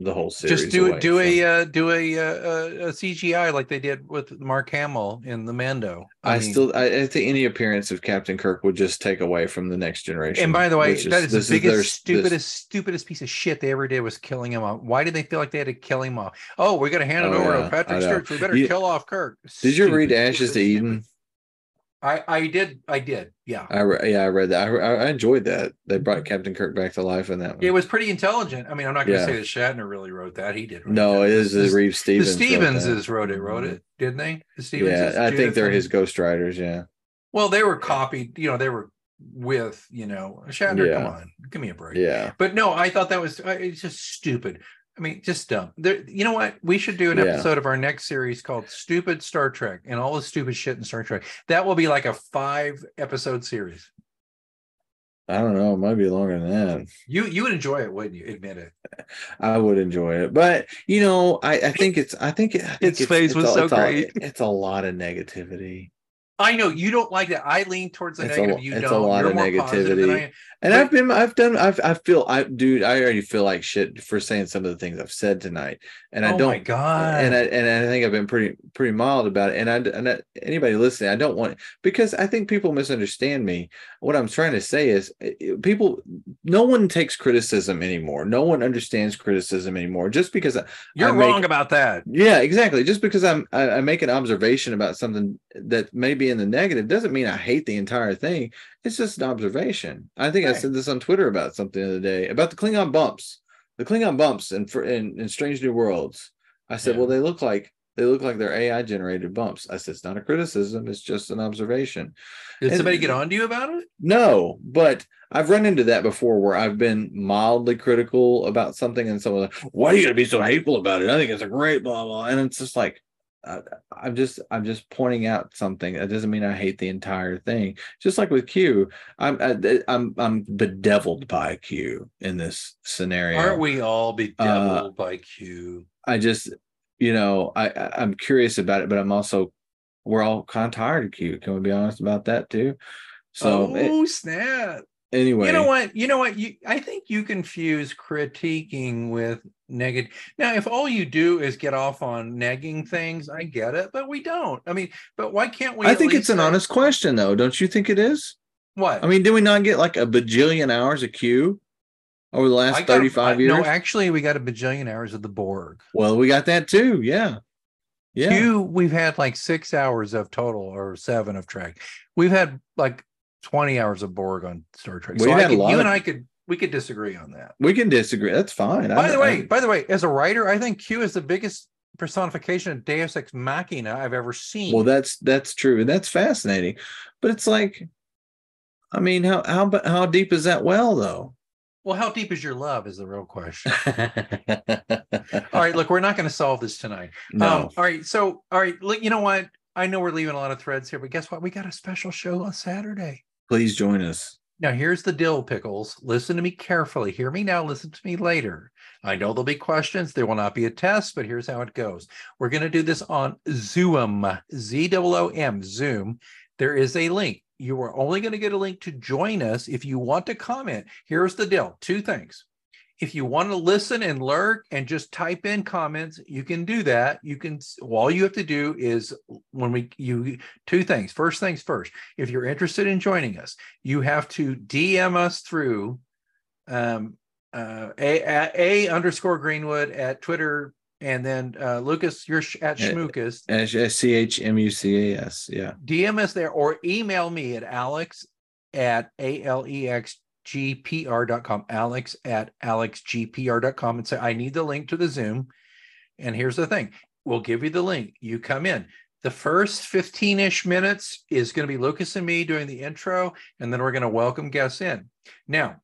the whole series. Just do away. Do a uh, do a, uh, a CGI like they did with Mark Hamill in the Mando. I, mean, still, I, I think any appearance of Captain Kirk would just take away from the next generation. And by the way, which that is the biggest, their- stupidest, this- stupidest piece of shit they ever did was killing him off. Why did they feel like they had to kill him off? Oh, we're gonna hand it Oh, over yeah, to Patrick I. Stewart. We better You- kill off Kirk. Did you read Stupid, Ashes to stupid, stupid. Eden? I I did I did yeah. I re- yeah, I read that. I, I enjoyed that. They brought Captain Kirk back to life in that one. Mm-hmm. It was pretty intelligent. I mean, I'm not going to Yeah. say that Shatner really wrote that. He did. no, that. it is The- the Reeve The Stevens. wrote Stevens that. is wrote it. Wrote it, didn't they? The Stevens. Yeah, I think they're and- his ghostwriters. Yeah. Well, they were copied. You know, they were with. You know, Shatner. Yeah. Come on, give me a break. Yeah. But no, I thought that was uh, it's just stupid. I mean, just dumb. There, you know what? We should do an Yeah. episode of our next series called "Stupid Star Trek" and all the stupid shit in Star Trek. That will be like a five episode series. I don't know. It might be longer than that. You you would enjoy it, wouldn't you? Admit it. I would enjoy it, but you know, I, I think it's I think, I think Its face was a- so it's a- great. it's a lot of negativity, I know you don't like that. I lean towards the It's a negative. lo- you it's don't. lot You're of more positive than negativity. And But- I've been I've done I've I feel I dude I already feel like shit for saying some of the things I've said tonight, and I oh don't my god! and I and I think I've been pretty pretty mild about it. And I and I, anybody listening, I don't want because I think people misunderstand me. What I'm trying to say is, eh, eh, people, no one takes criticism anymore. No one understands criticism anymore. Just because, I, You're I make- wrong about that. yeah, exactly. Just because I'm I, I make an observation about something that may be in the negative doesn't mean I hate the entire thing. It's just an observation. I think I said this on Twitter about something the other day about the Klingon bumps. The Klingon bumps in for in, in Strange New Worlds. I said, Yeah. well, they look like they look like they're AI generated bumps. I said, it's not a criticism, it's just an observation. Did And- somebody get on to you about it? No, but I've run into that before where I've been mildly critical about something and someone's like, why are you gonna be so hateful about it? I think it's a great blah blah. And it's just like I, I'm just I'm just pointing out something. That doesn't mean I hate the entire thing. Just like with Q, I'm I, I'm I'm bedeviled by Q in this scenario. Aren't we all Uh, bedeviled by Q? I just, you know, I, I'm curious about it, but I'm also we're all kind of tired of Q. Can we be honest about that too? So it- oh snap! Anyway, You know what? You know what? You I think you confuse critiquing with negative. Now, if all you do is get off on negging things, I get it, but we don't. I mean, but why can't we? I think it's an honest question, though. Don't you think it is? What? I mean, did we not get like a bajillion hours of Q over the last got- 35 I- years? No, actually, we got a bajillion hours of the Borg. well, we got that too. Yeah. Yeah. Q, we've had like six hours of total or seven of track. We've had like 20 hours of Borg on Star Trek. So We've I had a could, lot you of- and I could we could disagree on that. we can disagree. That's fine. By I- the way, I- by the way, as a writer, I think Q is the biggest personification of Deus Ex Machina I've ever seen. well, that's that's true. and That's fascinating. But it's like, I mean, how how how deep is that well though? Well, how deep is your love is the real question. all right, look, we're not going to solve this tonight. no. Um, all right, so all right, look, you know what? I know we're leaving a lot of threads here, but guess what? We got a special show on Saturday. Please join us. Now, here's the deal, Pickles. Listen to me carefully. Hear me now. Listen to me later. I know there'll be questions. There will not be a test, but here's how it goes. We're going to do this on Zoom, Z O O M, Zoom. There is a link. You are only going to get a link to join us if you want to comment. Here's the deal two things. If you want to listen and lurk and just type in comments, you can do that. You can, all you have to do is when we, you, two things. First things first, if you're interested in joining us, you have to DM us through um, uh, a, a, a underscore Greenwood at Twitter, and then uh, Lucas, you're at Yeah. Schmookus. S C H M U C A S. Yeah. DM us there or email me at alex at a l e x g p r dot com. Alex at alexgpr.com and say, I need the link to the Zoom. And here's the thing we'll give you the link. You come in. The first 15 ish minutes is going to be Lucas and me doing the intro, and then we're going to welcome guests in. Now,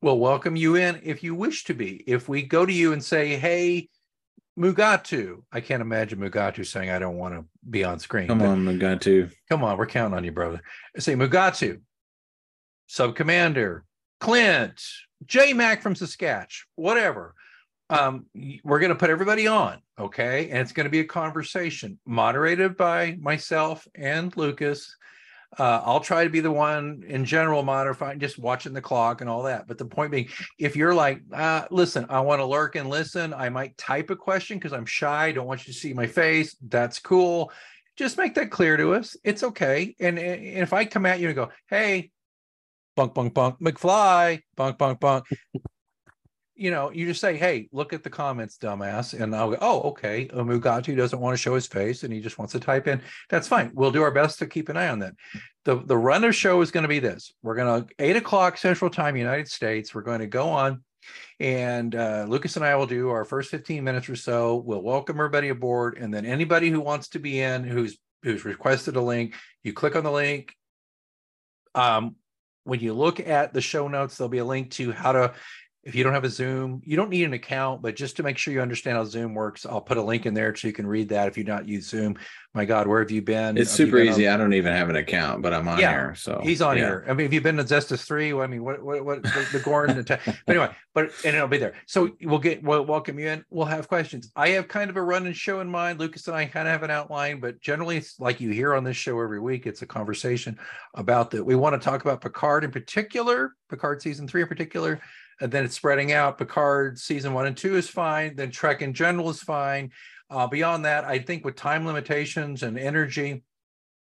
we'll welcome you in if you wish to be. If we go to you and say, Hey, Mugatu, I can't imagine Mugatu saying, I don't want to be on screen. Come on, Mugatu. Come on, we're counting on you, brother. Say Mugatu, Sub Commander, Clint, J Mac from Saskatch, whatever. Um, we're going to put everybody on, okay? And it's going to be a conversation moderated by myself and Lucas. Uh, I'll try to be the one in general modifying, just watching the clock and all that. But the point being, if you're like, uh, listen, I want to lurk and listen, I might type a question because I'm shy, don't want you to see my face. That's cool just make that clear to us. It's okay. And, and if I come at you and go, hey, bunk, bunk, bunk, McFly, bunk, bunk, bunk, you know, you just say, hey, look at the comments, dumbass. And I'll go, oh, okay. Mugatu doesn't want to show his face and he just wants to type in. That's fine. We'll do our best to keep an eye on that. The, the run of show is going to be this. We're going to, eight o'clock Central Time, United States. We're going to go on and uh, Lucas and I will do our first 15 minutes or so. We'll welcome everybody aboard, and then anybody who wants to be in, who's who's requested a link, you click on the link. Um, when you look at the show notes, there'll be a link to how to. If you don't have a Zoom, you don't need an account, but just to make sure you understand how Zoom works, I'll put a link in there so you can read that. If you not use Zoom, my God, where have you been? It's Have super been on- easy. I don't even have an account, but I'm on Yeah, here. So He's on yeah. here. I mean, have you've been to Cestus three? Well, I mean, what what what the, the Gorn? The te- but anyway, but and it'll be there. So we'll get we'll welcome you in. We'll have questions. I have kind of a run and show in mind. Lucas and I kind of have an outline, but generally it's like you hear on this show every week. It's a conversation about that. We want to talk about Picard in particular, Picard season three in particular, and then it's spreading out. Picard season one and two is fine. Then Trek in general is fine. Uh, beyond that, I think with time limitations and energy,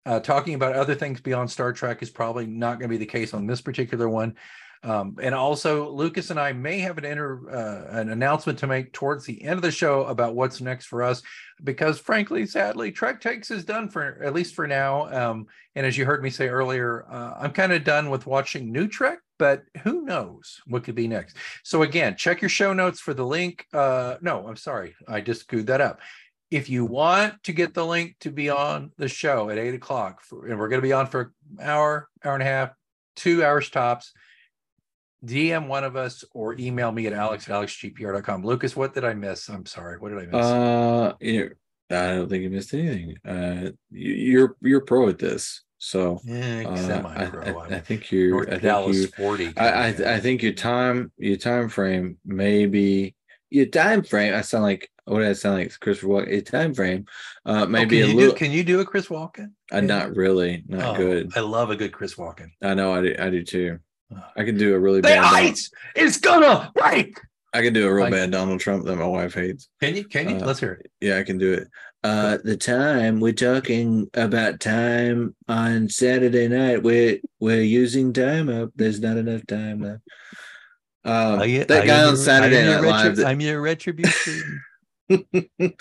uh, talking about other things beyond Star Trek is probably not going to be the case on this particular one. Um, and also, Lucas and I may have an inter, uh, an announcement to make towards the end of the show about what's next for us, because frankly, sadly, Trek Takes is done for at least for now. Um, and as you heard me say earlier, uh, I'm kind of done with watching new Trek, but who knows what could be next. So again, check your show notes for the link. Uh, no, I'm sorry, I just screwed that up if you want to get the link to be on the show at eight o'clock, for, and we're going to be on for an hour, hour and a half, two hours tops, DM one of us or email me at alex at alexgpr.com. Lucas, what did I miss? I'm sorry. What did I miss? Uh, you I don't think you missed anything. Uh, you, you're you're pro at this, so Eh, uh, I. I, I'm think you're. North I think Dallas you. 40. I, I I think your time your time frame maybe your time frame. I sound like what did I sound like? Christopher Walken. Your time frame, uh, Oh, maybe can a you little. do, can you do a Chris Walken? uh, not really, not Oh, good. I love a good Chris Walken. I know I do. I do too. I can do a really The bad. Donald, ice is gonna break. I can do a real I- bad Donald Trump that my wife hates. Can you? Can you? Uh, Let's hear it. Yeah, I can do it. Uh the time we're talking about time on Saturday night. We're we're using time up. There's not enough time left. Um, that guy on Saturday Night Live. that- I'm your retribution. the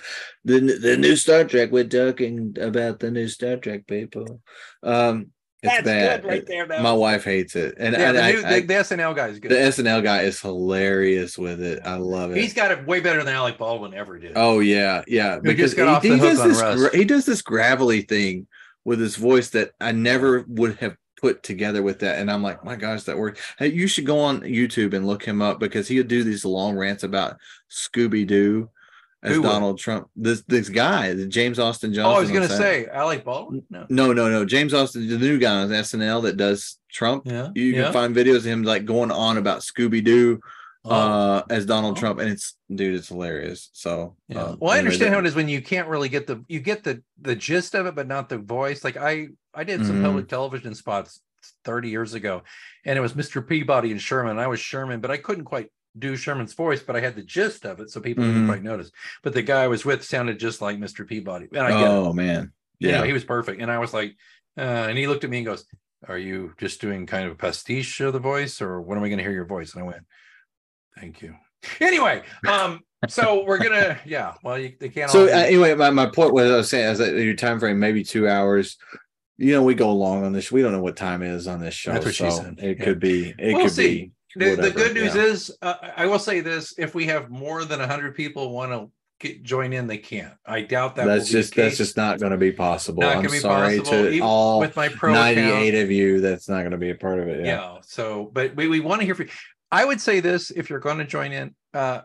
the new Star Trek. We're talking about the new Star Trek people. Um, it's bad. Good right there. My wife hates it, and, yeah, and the, I, new, I- the, the SNL guy is good. the SNL guy is hilarious with it. I love it. He's got it way better than Alec Baldwin ever did. Oh yeah, yeah. Who just got off he, the he hook does this Rust. he does this gravelly thing with his voice that I never would have put together with that. And I'm like, my gosh, that worked. Hey, you should go on YouTube and look him up because he'll do these long rants about Scooby Doo as Who would? Donald Trump. This this guy, the James Austin Johnson. Oh, I was gonna say Alec Baldwin. No. No, no, no. James Austin, the new guy on SNL that does Trump. Yeah. You yeah. can find videos of him like going on about Scooby Doo Oh. uh as Donald Oh. Trump, and it's dude, it's hilarious. So Yeah. uh, well, I understand how it is when you can't really get the you get the the gist of it, but not the voice. Like I I did some Mhm. public television spots 30 years ago, and it was Mr. Peabody and Sherman. I was Sherman, but I couldn't quite do Sherman's voice, but I had the gist of it, so people didn't Mhm. quite notice. But the guy I was with sounded just like Mr. Peabody, and I get it. Oh man. You know, Yeah. he was perfect, and I was like, uh, and he looked at me and goes, "Are you just doing kind of a pastiche of the voice, or when am I going to hear your voice?" And I went, "Thank you." Anyway, um, so we're gonna, yeah. Well, you, they can't. So all uh, anyway, my, my point was I was saying is that your time frame maybe two hours. You know, we go long on this. We don't know what time is on this show. That's what she so said. It Yeah. could be. It We'll could see. be. The, the good news yeah. is, uh, I will say this: if we have more than hundred people want to get, join in, they can't. I doubt that. that's just that's just not going to be possible. Not I'm be sorry possible, to even all with my pro 98 account. of you. That's not going to be a part of it. yeah. Yeah. so but we, we want to hear from you i would say this if you're going to join in uh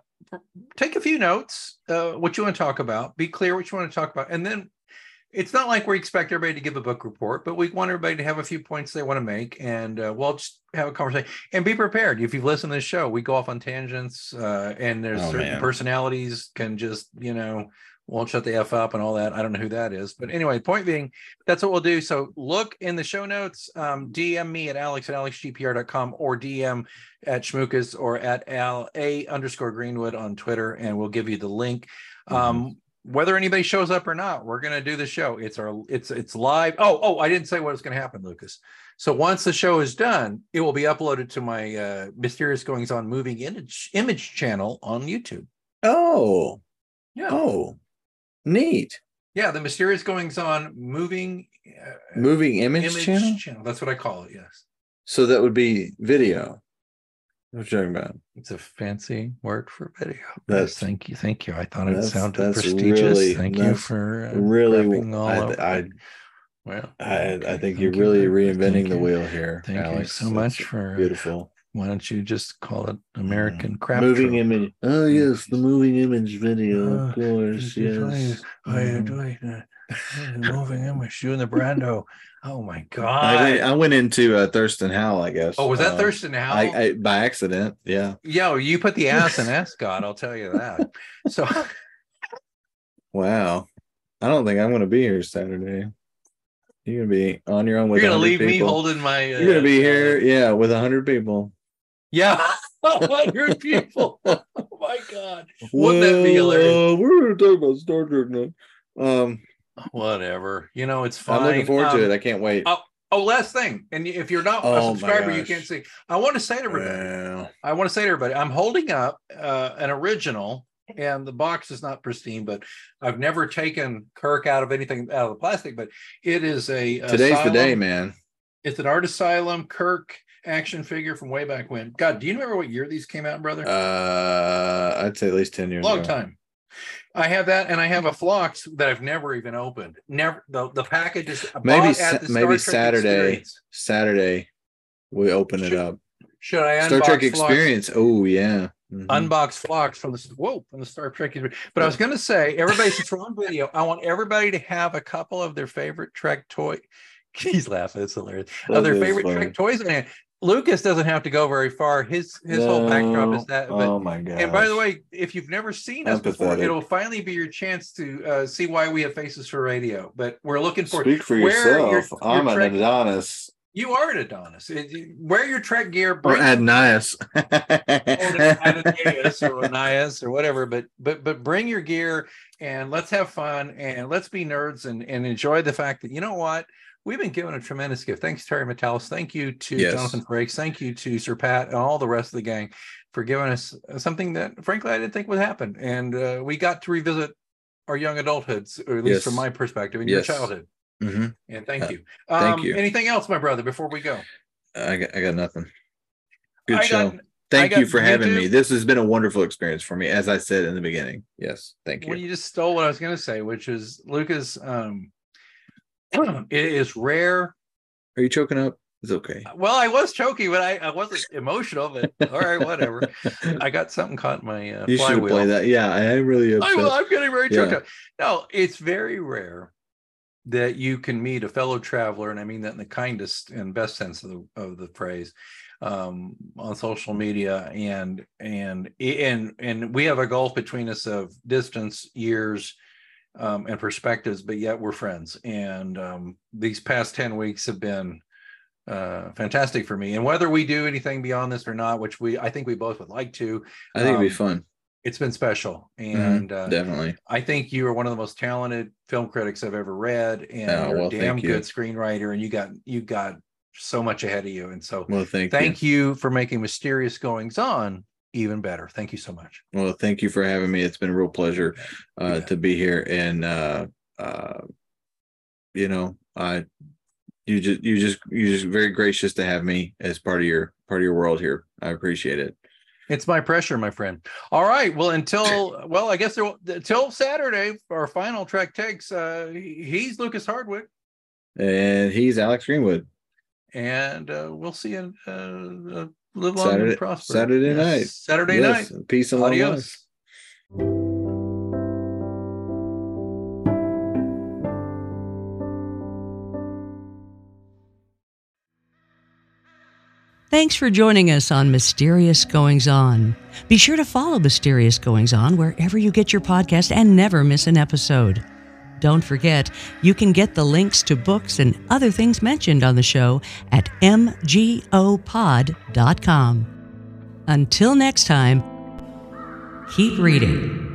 take a few notes uh what you want to talk about be clear what you want to talk about and then it's not like we expect everybody to give a book report but we want everybody to have a few points they want to make and uh, we'll just have a conversation and be prepared if you've listened to this show we go off on tangents uh and there's Oh, certain man. personalities can just you know won't shut the f up and all that i don't know who that is but anyway point being that's what we'll do. So look in the show notes, um, DM me at alex at alexgpr.com or DM at schmookus or at al a underscore greenwood on Twitter, and we'll give you the link. Um, whether anybody shows up or not, we're gonna do the show. It's our it's it's live. Oh, oh, I didn't say what was gonna happen, Lucas. So once the show is done, it will be uploaded to my uh, mysterious goings on moving image image channel on YouTube. Oh. Yeah. Oh. Neat. Yeah, the mysterious goings on moving uh, Moving image, image channel. channel. That's what I call it. Yes. So that would be video. What you're talking about? It's a fancy word for video. That's- yes, thank you, thank you. I thought it sounded that's prestigious. really- thank you for uh, really- all I- I- well, I, I think you're you really very- reinventing the you. wheel here. Thank you Alex. so much for- beautiful Why don't you just call it American craft? moving image. Oh yes, the moving image video, Uh, of course. Yes. How you doing? Uh, moving image, you and the Brando. Oh my I god! went, I went into uh, Thurston Howell, I guess. oh, was that Uh, Thurston Howell? I, I by accident. Yeah. Yo, you put the ass in Ascot. I'll tell you that. So Wow. I don't think I'm going to be here Saturday. You're going to be on your own with. you're gonna 100 leave me holding my. You're going to be uh, here, yeah, with a hundred people. Yeah, hundred people. Oh my god! Wouldn't that be hilarious? Well, uh, we're going to talk about Star Trek now. Um, Whatever. You know, it's fine. I'm looking forward Um, to it. I can't wait. oh, Oh, last thing, and if you're not Oh, a subscriber, you can't see. I want to say to everybody, Wow. I want to say to everybody, I'm holding up uh, an original, and the box is not pristine, but I've never taken Kirk out of anything out of the plastic. But it is a Today's the day, man. It's an Art Asylum Kirk action figure from way back when. God, do you remember what year these came out, brother? Uh, I'd say at least ten years. Long ago. time. I have that, and I have a Phlox that I've never even opened. Never the the package is Maybe sa- at the maybe Saturday. Experience. Saturday, we open it up. Should I Star Trek? Experience. Oh yeah. Mhm. unbox Phlox from the whoa from the Star Trek. Experience. But I was going to say, everybody since we're on video, I want everybody to have a couple of their favorite Trek toy. He's laughing. It's hilarious. of their favorite funny. Trek toys. And Lucas doesn't have to go very far. His his whole backdrop is that. But oh my god. And by the way, if you've never seen us before, it'll finally be your chance to uh, see why we have faces for radio. But we're looking for speak for where your- yourself. your I'm Trek- an Adonis you are an Adonis. It- you- Wear your Trek gear. or Adonias. Adonias or or whatever, but but but bring your gear and let's have fun and let's be nerds and and enjoy the fact that you know what we've been given a tremendous gift. Thanks Terry Matalas. Thank you to Yes. Jonathan Frakes. Thank you to Sir Pat and all the rest of the gang for giving us something that frankly I didn't think would happen, and uh, we got to revisit our young adulthoods, or at least Yes. from my perspective, in Yes. your childhood. Mhm. And thank Uh, you. thank Um, you. Anything else, my brother, before we go? I got, I got nothing. Good I show. got- Thank I you for having me. This has been a wonderful experience for me, as I said in the beginning. Yes, thank you. Well, you just stole what I was going to say, which is Lucas. Um, it is rare. Are you choking up? It's okay. Well, I was choking, but I, I wasn't emotional. But all right, whatever. I got something caught in my uh, you should flywheel. play that. Yeah, I am really upset. I, I'm getting very choked Yeah. up. No, it's very rare that you can meet a fellow traveler, and I mean that in the kindest and best sense of the of the phrase, um, on social media, and and and and we have a gulf between us of distance, years, um, and perspectives, but yet we're friends. And um, these past ten weeks have been uh fantastic for me and whether we do anything beyond this or not which we i think we both would like to I think it'd be um, fun. it's been special Mhm, and uh, Definitely. I think you are one of the most talented film critics I've ever read, and Oh, well, a damn you. good screenwriter, and you got you got so much ahead of you. And so, Well, thank, you. thank you for making Mysterious Goings On even better. Thank you so much. Well, thank you for having me. It's been a real pleasure uh, bet. to be here, and uh, uh, you know, I you just you just you just very gracious to have me as part of your part of your world here. I appreciate it. It's my pressure, my friend. All right. Well, until well, I guess there until Saturday, our final Trek Takes. Uh, he's Lucas Hardwick, And he's Alex Greenwood. and uh, we'll see you. Uh, uh, live long Saturday- and prosper. Saturday Yes, night. Saturday Yes, night. Peace and love. Adios. Thanks for joining us on Mysterious Goings On. Be sure to follow Mysterious Goings On wherever you get your podcast and never miss an episode. Don't forget, you can get the links to books and other things mentioned on the show at mgopod.com. Until next time, keep reading.